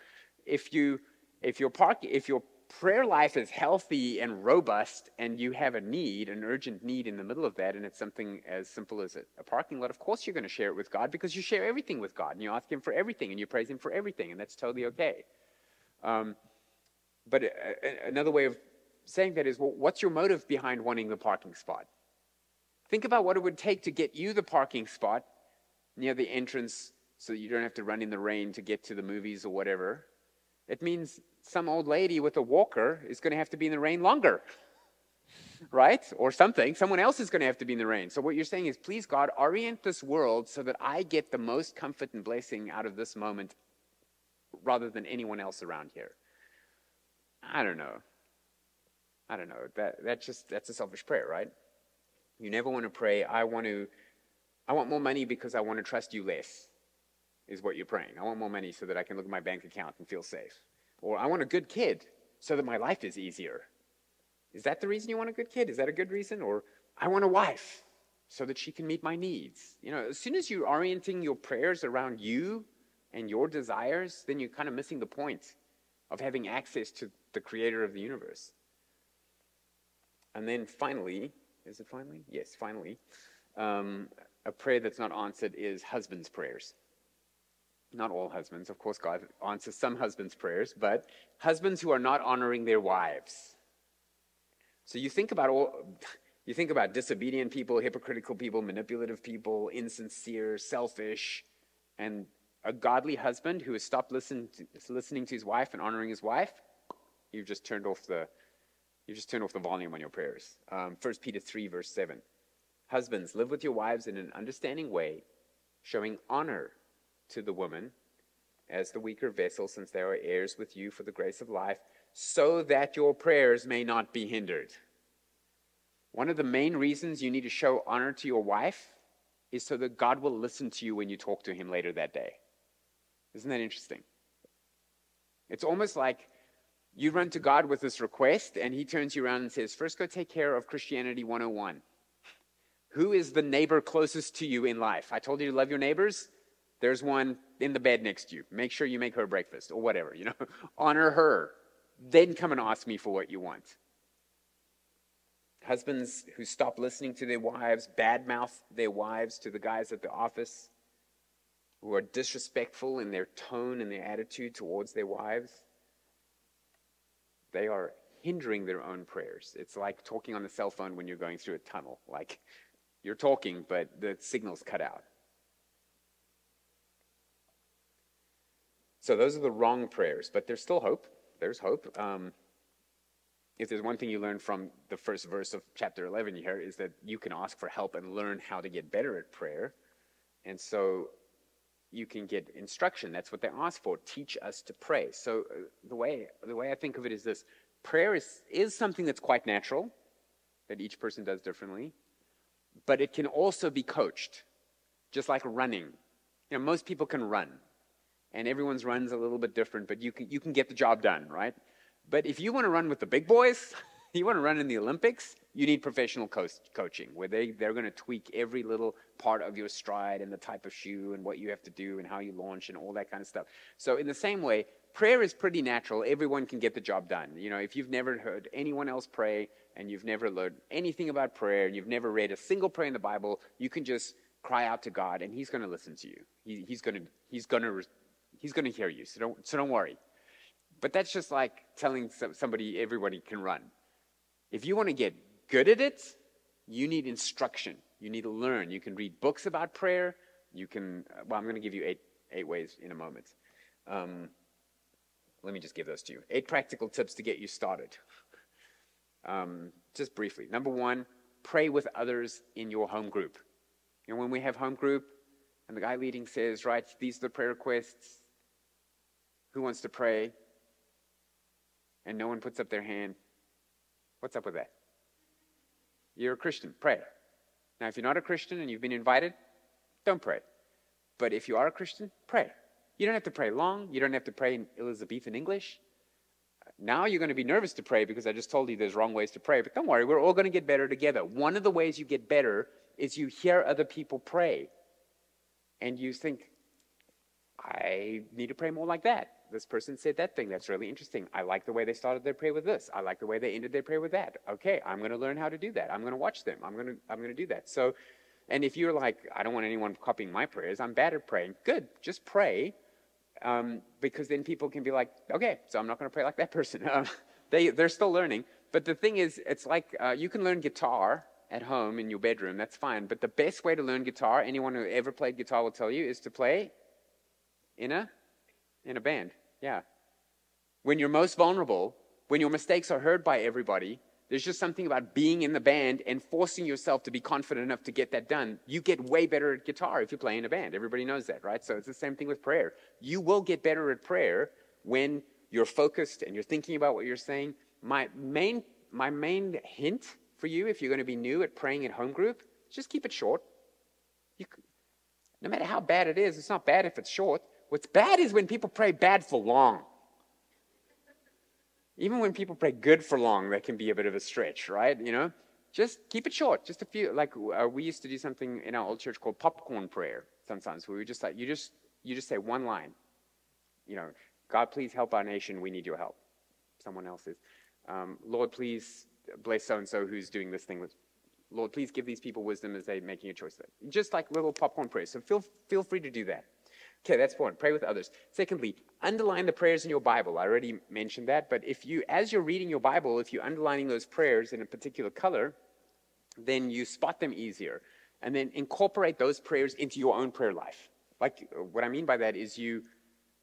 If you if your park if your prayer life is healthy and robust and you have a need, an urgent need in the middle of that, and it's something as simple as a, parking lot, of course you're going to share it with God because you share everything with God and you ask Him for everything and you praise Him for everything, and that's totally okay. Um, but uh, another way of saying that is, well, what's your motive behind wanting the parking spot? Think about what it would take to get you the parking spot near the entrance so that you don't have to run in the rain to get to the movies or whatever. It means some old lady with a walker is going to have to be in the rain longer. right? Or something. Someone else is going to have to be in the rain. So, what you're saying is, please, God, orient this world so that I get the most comfort and blessing out of this moment rather than anyone else around here. I don't know. I don't know. That that's just that's a selfish prayer, right? You never want to pray, I want to I want more money because I want to trust you less. Is what you're praying. I want more money so that I can look at my bank account and feel safe. Or I want a good kid so that my life is easier. Is that the reason you want a good kid? Is that a good reason? Or I want a wife so that she can meet my needs. You know, as soon as you're orienting your prayers around you and your desires, then you're kind of missing the point of having access to the creator of the universe. And then finally, is it finally? Yes, finally, um, a prayer that's not answered is husbands' prayers. Not all husbands, of course, God answers some husbands' prayers, but husbands who are not honoring their wives. So you think about all. You think about disobedient people, hypocritical people, manipulative people, insincere, selfish, and a godly husband who has stopped listen to, listening to his wife and honoring his wife, you've just turned off the you just turn off the volume on your prayers. Um, 1 Peter 3, verse 7. Husbands, live with your wives in an understanding way, showing honor to the woman as the weaker vessel, since they are heirs with you for the grace of life, so that your prayers may not be hindered. One of the main reasons you need to show honor to your wife is so that God will listen to you when you talk to him later that day. Isn't that interesting? It's almost like you run to God with this request, and He turns you around and says, First, go take care of Christianity 101. Who is the neighbor closest to you in life? I told you to love your neighbors. There's one in the bed next to you. Make sure you make her breakfast or whatever, you know. Honor her. Then come and ask me for what you want. Husbands who stop listening to their wives, badmouth their wives to the guys at the office, who are disrespectful in their tone and their attitude towards their wives they are hindering their own prayers. It's like talking on the cell phone when you're going through a tunnel. Like you're talking, but the signal's cut out. So those are the wrong prayers, but there's still hope. There's hope. Um, if there's one thing you learn from the first verse of chapter 11 here is that you can ask for help and learn how to get better at prayer. And so you can get instruction. That's what they ask for. Teach us to pray. So uh, the way the way I think of it is this: prayer is is something that's quite natural, that each person does differently, but it can also be coached, just like running. You know, most people can run, and everyone's run's a little bit different, but you can you can get the job done, right? But if you want to run with the big boys, you want to run in the Olympics, you need professional co- coaching where they, they're going to tweak every little part of your stride and the type of shoe and what you have to do and how you launch and all that kind of stuff. So, in the same way, prayer is pretty natural. Everyone can get the job done. You know, if you've never heard anyone else pray and you've never learned anything about prayer and you've never read a single prayer in the Bible, you can just cry out to God and He's going to listen to you. He, he's going to He's going to He's going to hear you. So don't so don't worry. But that's just like telling somebody everybody can run. If you want to get good at it, you need instruction. You need to learn. You can read books about prayer. You can, well, I'm going to give you eight, eight ways in a moment. Um, let me just give those to you. Eight practical tips to get you started. Um, just briefly. Number one, pray with others in your home group. You know, when we have home group and the guy leading says, right, these are the prayer requests. Who wants to pray? And no one puts up their hand. What's up with that? You're a Christian, pray. Now, if you're not a Christian and you've been invited, don't pray. But if you are a Christian, pray. You don't have to pray long. You don't have to pray in Elizabethan English. Now you're going to be nervous to pray because I just told you there's wrong ways to pray. But don't worry, we're all going to get better together. One of the ways you get better is you hear other people pray. And you think, I need to pray more like that. This person said that thing. That's really interesting. I like the way they started their prayer with this. I like the way they ended their prayer with that. Okay, I'm going to learn how to do that. I'm going to watch them. I'm going to I'm going to do that. So, and if you're like, I don't want anyone copying my prayers. I'm bad at praying. Good. Just pray, um, because then people can be like, okay, so I'm not going to pray like that person. Uh, they they're still learning. But the thing is, it's like uh, you can learn guitar at home in your bedroom. That's fine. But the best way to learn guitar, anyone who ever played guitar will tell you, is to play in a in a band. Yeah. When you're most vulnerable, when your mistakes are heard by everybody, there's just something about being in the band and forcing yourself to be confident enough to get that done. You get way better at guitar if you play in a band. Everybody knows that, right? So it's the same thing with prayer. You will get better at prayer when you're focused and you're thinking about what you're saying. My main, my main hint for you, if you're going to be new at praying at home group, just keep it short. You, no matter how bad it is, it's not bad if it's short. What's bad is when people pray bad for long. Even when people pray good for long, that can be a bit of a stretch, right? You know, just keep it short. Just a few. Like uh, we used to do something in our old church called popcorn prayer. Sometimes where we just like you just you just say one line. You know, God, please help our nation. We need your help. Someone else is. Um, Lord, please bless so and so who's doing this thing with. Lord, please give these people wisdom as they're making a choice. Just like little popcorn prayers. So feel feel free to do that. Okay, that's one. Pray with others. Secondly, underline the prayers in your Bible. I already mentioned that, but if you, as you're reading your Bible, if you're underlining those prayers in a particular color, then you spot them easier. And then incorporate those prayers into your own prayer life. Like, uh, what I mean by that is you,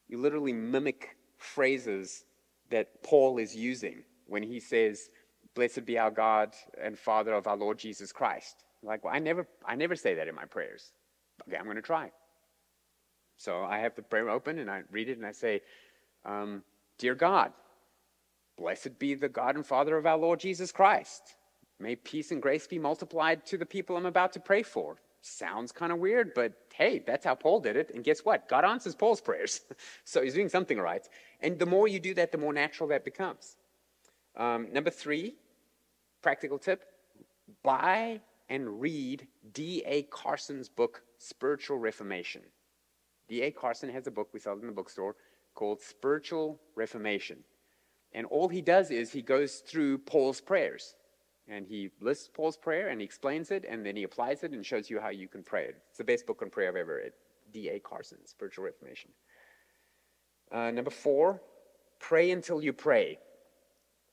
you literally mimic phrases that Paul is using when he says, Blessed be our God and Father of our Lord Jesus Christ. Like, well, I never, I never say that in my prayers. Okay, I'm going to try. So I have the prayer open and I read it and I say, um, Dear God, blessed be the God and Father of our Lord Jesus Christ. May peace and grace be multiplied to the people I'm about to pray for. Sounds kind of weird, but hey, that's how Paul did it. And guess what? God answers Paul's prayers. so he's doing something right. And the more you do that, the more natural that becomes. Um, number three, practical tip buy and read D.A. Carson's book, Spiritual Reformation. D.A. Carson has a book, we sell in the bookstore, called Spiritual Reformation. And all he does is he goes through Paul's prayers. And he lists Paul's prayer and he explains it and then he applies it and shows you how you can pray it. It's the best book on prayer I've ever read. D.A. Carson, Spiritual Reformation. Uh, number four, pray until you pray.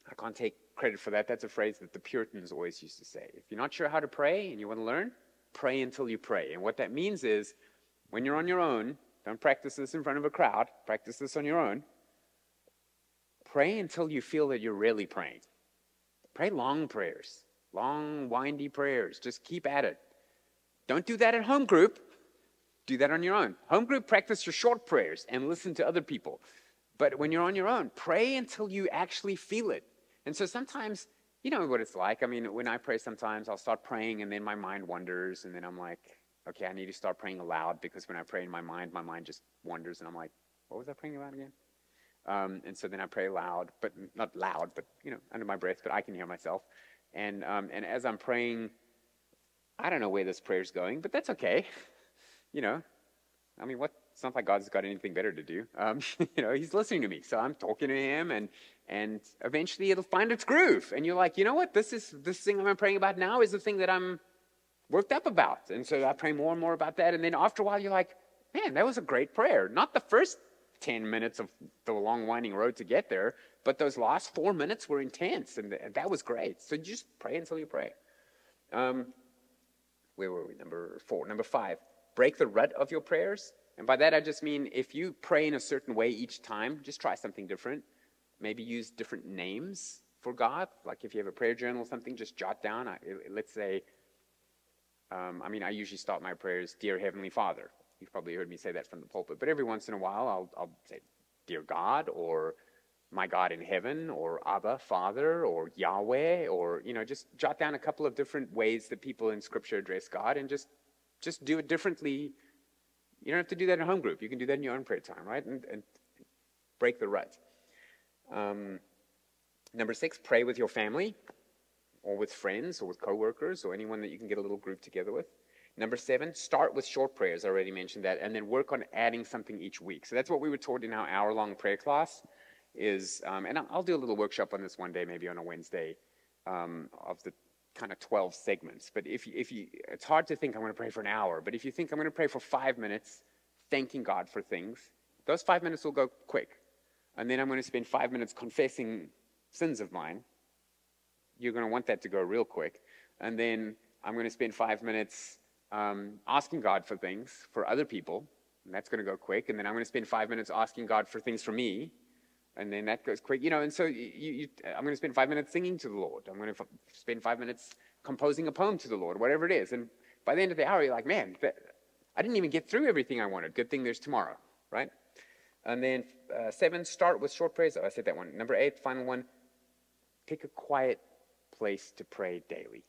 I can't take credit for that. That's a phrase that the Puritans always used to say. If you're not sure how to pray and you want to learn, pray until you pray. And what that means is when you're on your own, don't practice this in front of a crowd, practice this on your own. Pray until you feel that you're really praying. Pray long prayers, long, windy prayers. Just keep at it. Don't do that at home group. Do that on your own. Home group, practice your short prayers and listen to other people. But when you're on your own, pray until you actually feel it. And so sometimes, you know what it's like. I mean, when I pray, sometimes I'll start praying and then my mind wanders, and then I'm like, okay, I need to start praying aloud because when I pray in my mind, my mind just wanders and I'm like, what was I praying about again? Um, and so then I pray loud, but not loud, but you know, under my breath, but I can hear myself. And um, and as I'm praying, I don't know where this prayer's going, but that's okay. you know, I mean, what? It's not like God's got anything better to do. Um, you know, He's listening to me, so I'm talking to Him, and and eventually it'll find its groove. And you're like, you know what? This is this thing I'm praying about now is the thing that I'm worked up about. And so I pray more and more about that. And then after a while, you're like, man, that was a great prayer. Not the first 10 minutes of the long, winding road to get there, but those last four minutes were intense. And that was great. So just pray until you pray. Um, where were we? Number four. Number five, break the rut of your prayers. And by that, I just mean if you pray in a certain way each time, just try something different. Maybe use different names for God. Like if you have a prayer journal or something, just jot down. Let's say, um, I mean, I usually start my prayers, Dear Heavenly Father. You've probably heard me say that from the pulpit, but every once in a while I'll, I'll say, Dear God, or My God in heaven, or Abba, Father, or Yahweh, or, you know, just jot down a couple of different ways that people in Scripture address God and just, just do it differently. You don't have to do that in a home group. You can do that in your own prayer time, right? And, and break the rut. Um, Number six, pray with your family or with friends or with coworkers or anyone that you can get a little group together with. Number seven, start with short prayers. I already mentioned that, and then work on adding something each week. So that's what we were taught in our hour-long prayer class. Is um, and I'll do a little workshop on this one day, maybe on a Wednesday, um, of the kind of 12 segments. But if you, if you, it's hard to think I'm going to pray for an hour. But if you think I'm going to pray for five minutes, thanking God for things, those five minutes will go quick. And then I'm going to spend five minutes confessing sins of mine. You're going to want that to go real quick. And then I'm going to spend five minutes um, asking God for things for other people, and that's going to go quick. And then I'm going to spend five minutes asking God for things for me, and then that goes quick. You know, and so you, you, I'm going to spend five minutes singing to the Lord. I'm going to f- spend five minutes composing a poem to the Lord, whatever it is. And by the end of the hour, you're like, man, that, I didn't even get through everything I wanted. Good thing there's tomorrow, right? And then uh, seven, start with short prayers. Oh, I said that one. Number eight, final one, pick a quiet place to pray daily.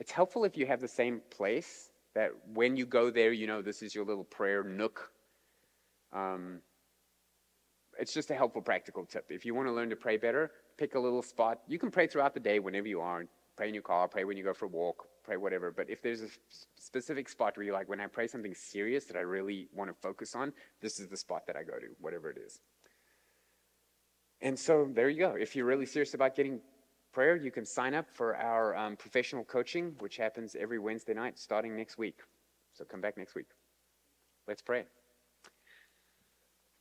It's helpful if you have the same place that when you go there, you know this is your little prayer nook. Um, it's just a helpful practical tip. If you want to learn to pray better, pick a little spot. You can pray throughout the day whenever you are. Pray in your car, pray when you go for a walk, pray whatever. But if there's a specific spot where you're like, when I pray something serious that I really want to focus on, this is the spot that I go to, whatever it is. And so there you go. If you're really serious about getting prayer, you can sign up for our um, professional coaching, which happens every Wednesday night starting next week. So come back next week. Let's pray.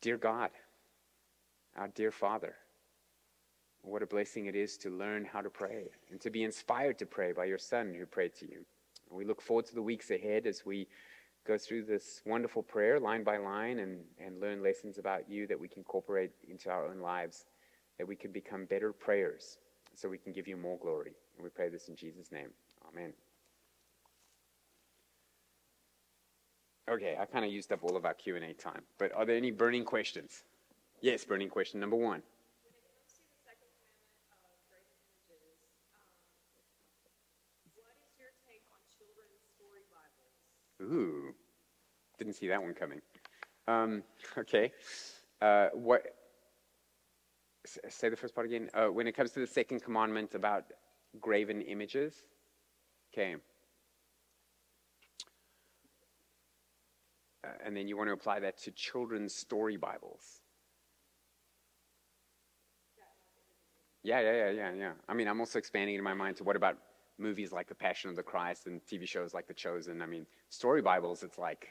Dear God, our dear Father, what a blessing it is to learn how to pray and to be inspired to pray by your Son who prayed to you. We look forward to the weeks ahead as we go through this wonderful prayer line by line and, and learn lessons about you that we can incorporate into our own lives, that we can become better prayers so we can give you more glory. And we pray this in Jesus' name. Amen. Okay, I kind of used up all of our Q&A time, but are there any burning questions? Yes, burning question number one. Ooh, didn't see that one coming. Um, okay, uh, what say the first part again. Uh, when it comes to the second commandment about graven images, okay. Uh, and then you want to apply that to children's story Bibles. Yeah, yeah, yeah, yeah, yeah. I mean, I'm also expanding in my mind to what about movies like The Passion of the Christ and TV shows like The Chosen? I mean, story Bibles, it's like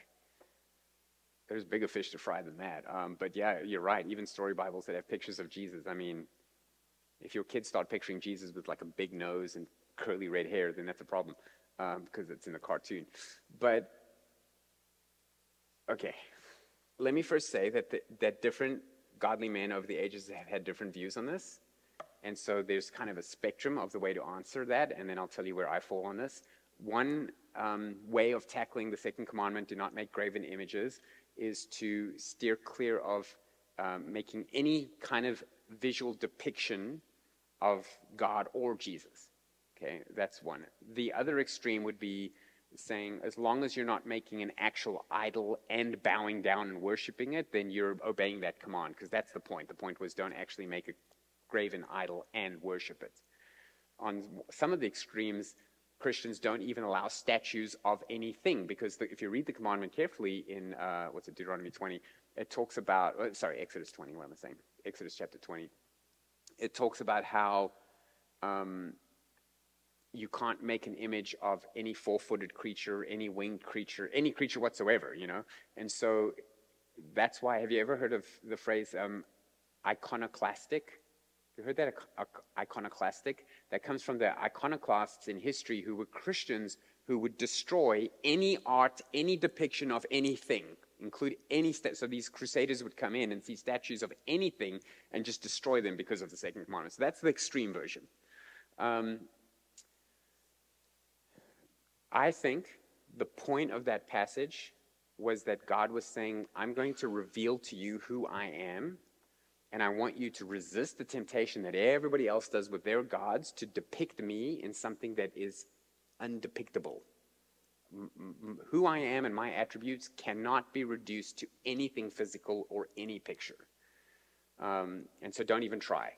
there's bigger fish to fry than that. Um, but yeah, you're right. Even story Bibles that have pictures of Jesus. I mean, if your kids start picturing Jesus with like a big nose and curly red hair, then that's a problem because um, it's in the cartoon. But okay, let me first say that the, that different godly men over the ages have had different views on this. And so there's kind of a spectrum of the way to answer that, and then I'll tell you where I fall on this. One um, way of tackling the second commandment, do not make graven images, is to steer clear of um, making any kind of visual depiction of God or Jesus. Okay, that's one. The other extreme would be saying, as long as you're not making an actual idol and bowing down and worshiping it, then you're obeying that command, because that's the point. The point was don't actually make a graven idol and worship it. On some of the extremes, Christians don't even allow statues of anything because the, if you read the commandment carefully in uh, what's it Deuteronomy 20, it talks about uh, sorry Exodus 20. What am I saying? Exodus chapter 20. It talks about how um, you can't make an image of any four-footed creature, any winged creature, any creature whatsoever. You know, and so that's why. Have you ever heard of the phrase um, iconoclastic? You heard that iconoclastic? That comes from the iconoclasts in history who were Christians who would destroy any art, any depiction of anything, include any st- so these crusaders would come in and see statues of anything and just destroy them because of the second commandment. So that's the extreme version. Um, I think the point of that passage was that God was saying, I'm going to reveal to you who I am and I want you to resist the temptation that everybody else does with their gods to depict me in something that is undepictable. who I am and my attributes cannot be reduced to anything physical or any picture. Um, and so don't even try.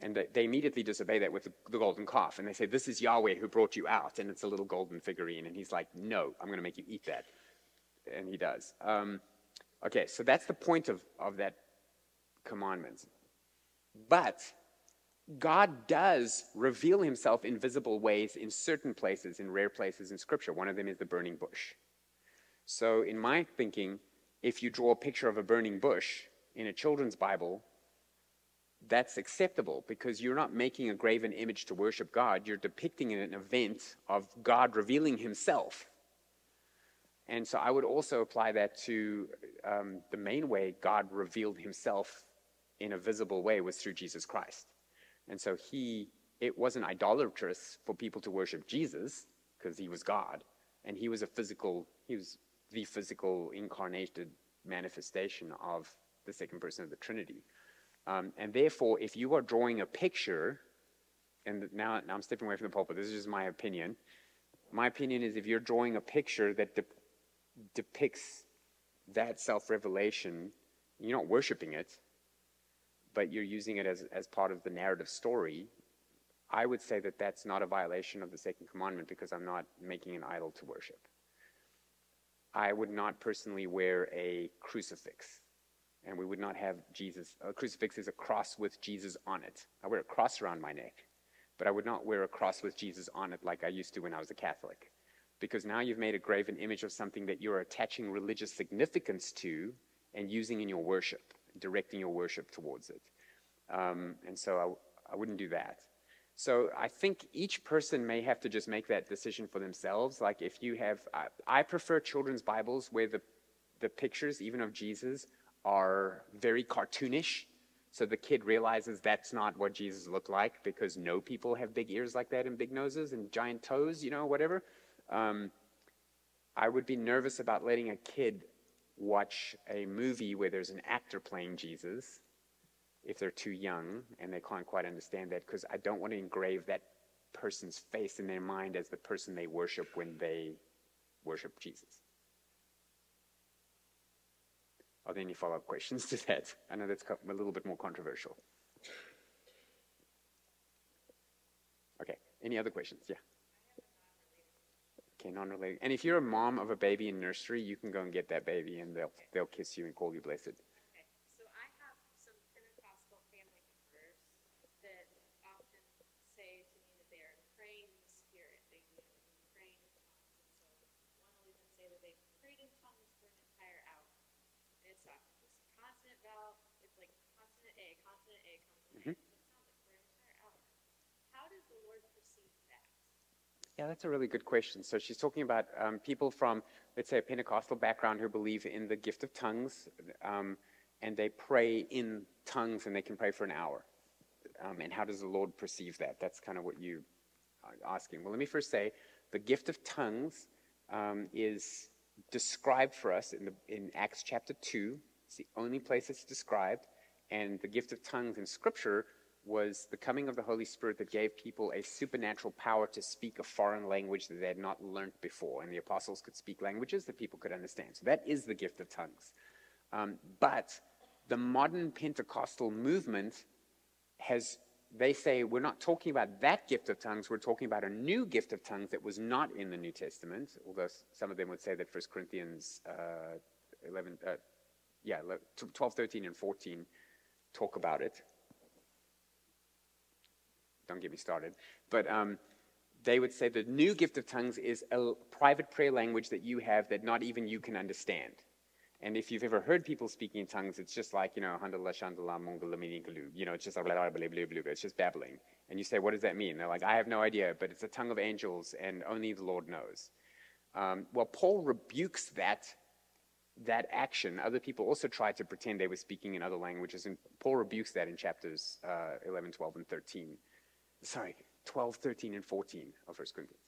And they, they immediately disobey that with the, the golden calf. And they say, This is Yahweh who brought you out. And it's a little golden figurine. And he's like, No, I'm going to make you eat that. And he does. Um, okay, so that's the point of, of that commandment. But God does reveal himself in visible ways in certain places, in rare places in Scripture. One of them is the burning bush. So, in my thinking, if you draw a picture of a burning bush in a children's Bible, that's acceptable because you're not making a graven image to worship God. You're depicting an event of God revealing himself. And so I would also apply that to um, the main way God revealed himself in a visible way was through Jesus Christ. And so he, it wasn't idolatrous for people to worship Jesus because he was God. And he was a physical, he was the physical incarnated manifestation of the second person of the Trinity. Um, and therefore, if you are drawing a picture, and now, now I'm stepping away from the pulpit, this is just my opinion. My opinion is if you're drawing a picture that de- depicts that self revelation, you're not worshiping it, but you're using it as, as part of the narrative story, I would say that that's not a violation of the second commandment because I'm not making an idol to worship. I would not personally wear a crucifix. And we would not have Jesus. A crucifix is a cross with Jesus on it. I wear a cross around my neck, but I would not wear a cross with Jesus on it like I used to when I was a Catholic. Because now you've made a graven image of something that you're attaching religious significance to and using in your worship, directing your worship towards it. Um, and so I, I wouldn't do that. So I think each person may have to just make that decision for themselves. Like if you have, I, I prefer children's Bibles where the, the pictures, even of Jesus, are very cartoonish. So the kid realizes that's not what Jesus looked like because no people have big ears like that and big noses and giant toes, you know, whatever. Um, I would be nervous about letting a kid watch a movie where there's an actor playing Jesus if they're too young and they can't quite understand that because I don't want to engrave that person's face in their mind as the person they worship when they worship Jesus. Are there any follow up questions to that? I know that's a little bit more controversial. Okay, any other questions? Yeah. Okay, non related. And if you're a mom of a baby in nursery, you can go and get that baby and they'll, they'll kiss you and call you blessed. Yeah, that's a really good question. So she's talking about um, people from, let's say, a Pentecostal background who believe in the gift of tongues, um, and they pray in tongues, and they can pray for an hour. Um, and how does the Lord perceive that? That's kind of what you are asking. Well, let me first say the gift of tongues um, is described for us in, the, in Acts chapter 2. It's the only place it's described. And the gift of tongues in Scripture was the coming of the Holy Spirit that gave people a supernatural power to speak a foreign language that they had not learned before. And the apostles could speak languages that people could understand. So that is the gift of tongues. Um, but the modern Pentecostal movement has, they say, we're not talking about that gift of tongues, we're talking about a new gift of tongues that was not in the New Testament, although some of them would say that 1 Corinthians uh, 11, uh, yeah, 12, 13, and 14 talk about it don't get me started. But um, they would say the new gift of tongues is a private prayer language that you have that not even you can understand. And if you've ever heard people speaking in tongues, it's just like, you know, handala you know, it's just it's just babbling. And you say, what does that mean? They're like, I have no idea, but it's a tongue of angels and only the Lord knows. Um, well, Paul rebukes that that action. Other people also tried to pretend they were speaking in other languages, and Paul rebukes that in chapters uh, 11, 12, and 13 sorry, 12, 13, and 14 of 1 Corinthians.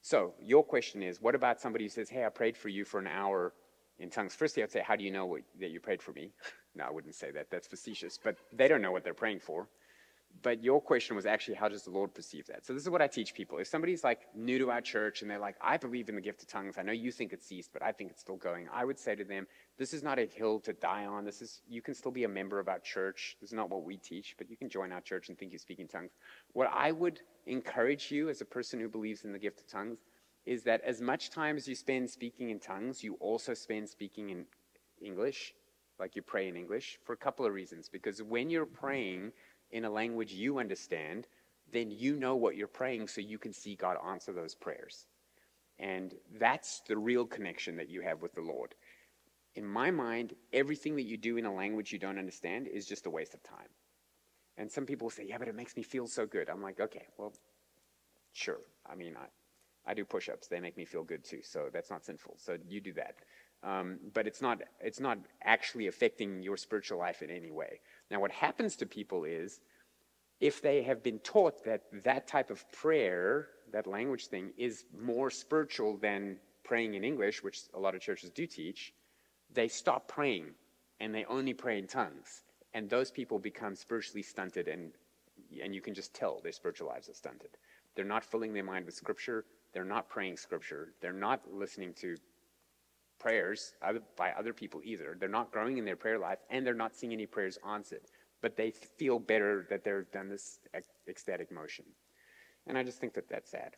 So your question is, what about somebody who says, hey, I prayed for you for an hour in tongues? Firstly, I'd say, how do you know what, that you prayed for me? no, I wouldn't say that. That's facetious. But they don't know what they're praying for. But your question was actually how does the Lord perceive that? So this is what I teach people. If somebody's like new to our church and they're like, I believe in the gift of tongues. I know you think it's ceased, but I think it's still going. I would say to them, this is not a hill to die on. This is you can still be a member of our church. This is not what we teach, but you can join our church and think you speak in tongues. What I would encourage you as a person who believes in the gift of tongues is that as much time as you spend speaking in tongues, you also spend speaking in English, like you pray in English, for a couple of reasons. Because when you're praying in a language you understand, then you know what you're praying so you can see God answer those prayers. And that's the real connection that you have with the Lord. In my mind, everything that you do in a language you don't understand is just a waste of time. And some people say, yeah, but it makes me feel so good. I'm like, okay, well, sure. I mean, I, I do push ups, they make me feel good too. So that's not sinful. So you do that. Um, but it's not, it's not actually affecting your spiritual life in any way. Now, what happens to people is if they have been taught that that type of prayer, that language thing, is more spiritual than praying in English, which a lot of churches do teach, they stop praying and they only pray in tongues. And those people become spiritually stunted, and, and you can just tell their spiritual lives are stunted. They're not filling their mind with Scripture, they're not praying Scripture, they're not listening to prayers by other people either. They're not growing in their prayer life, and they're not seeing any prayers answered. But they feel better that they've done this ecstatic motion. And I just think that that's sad.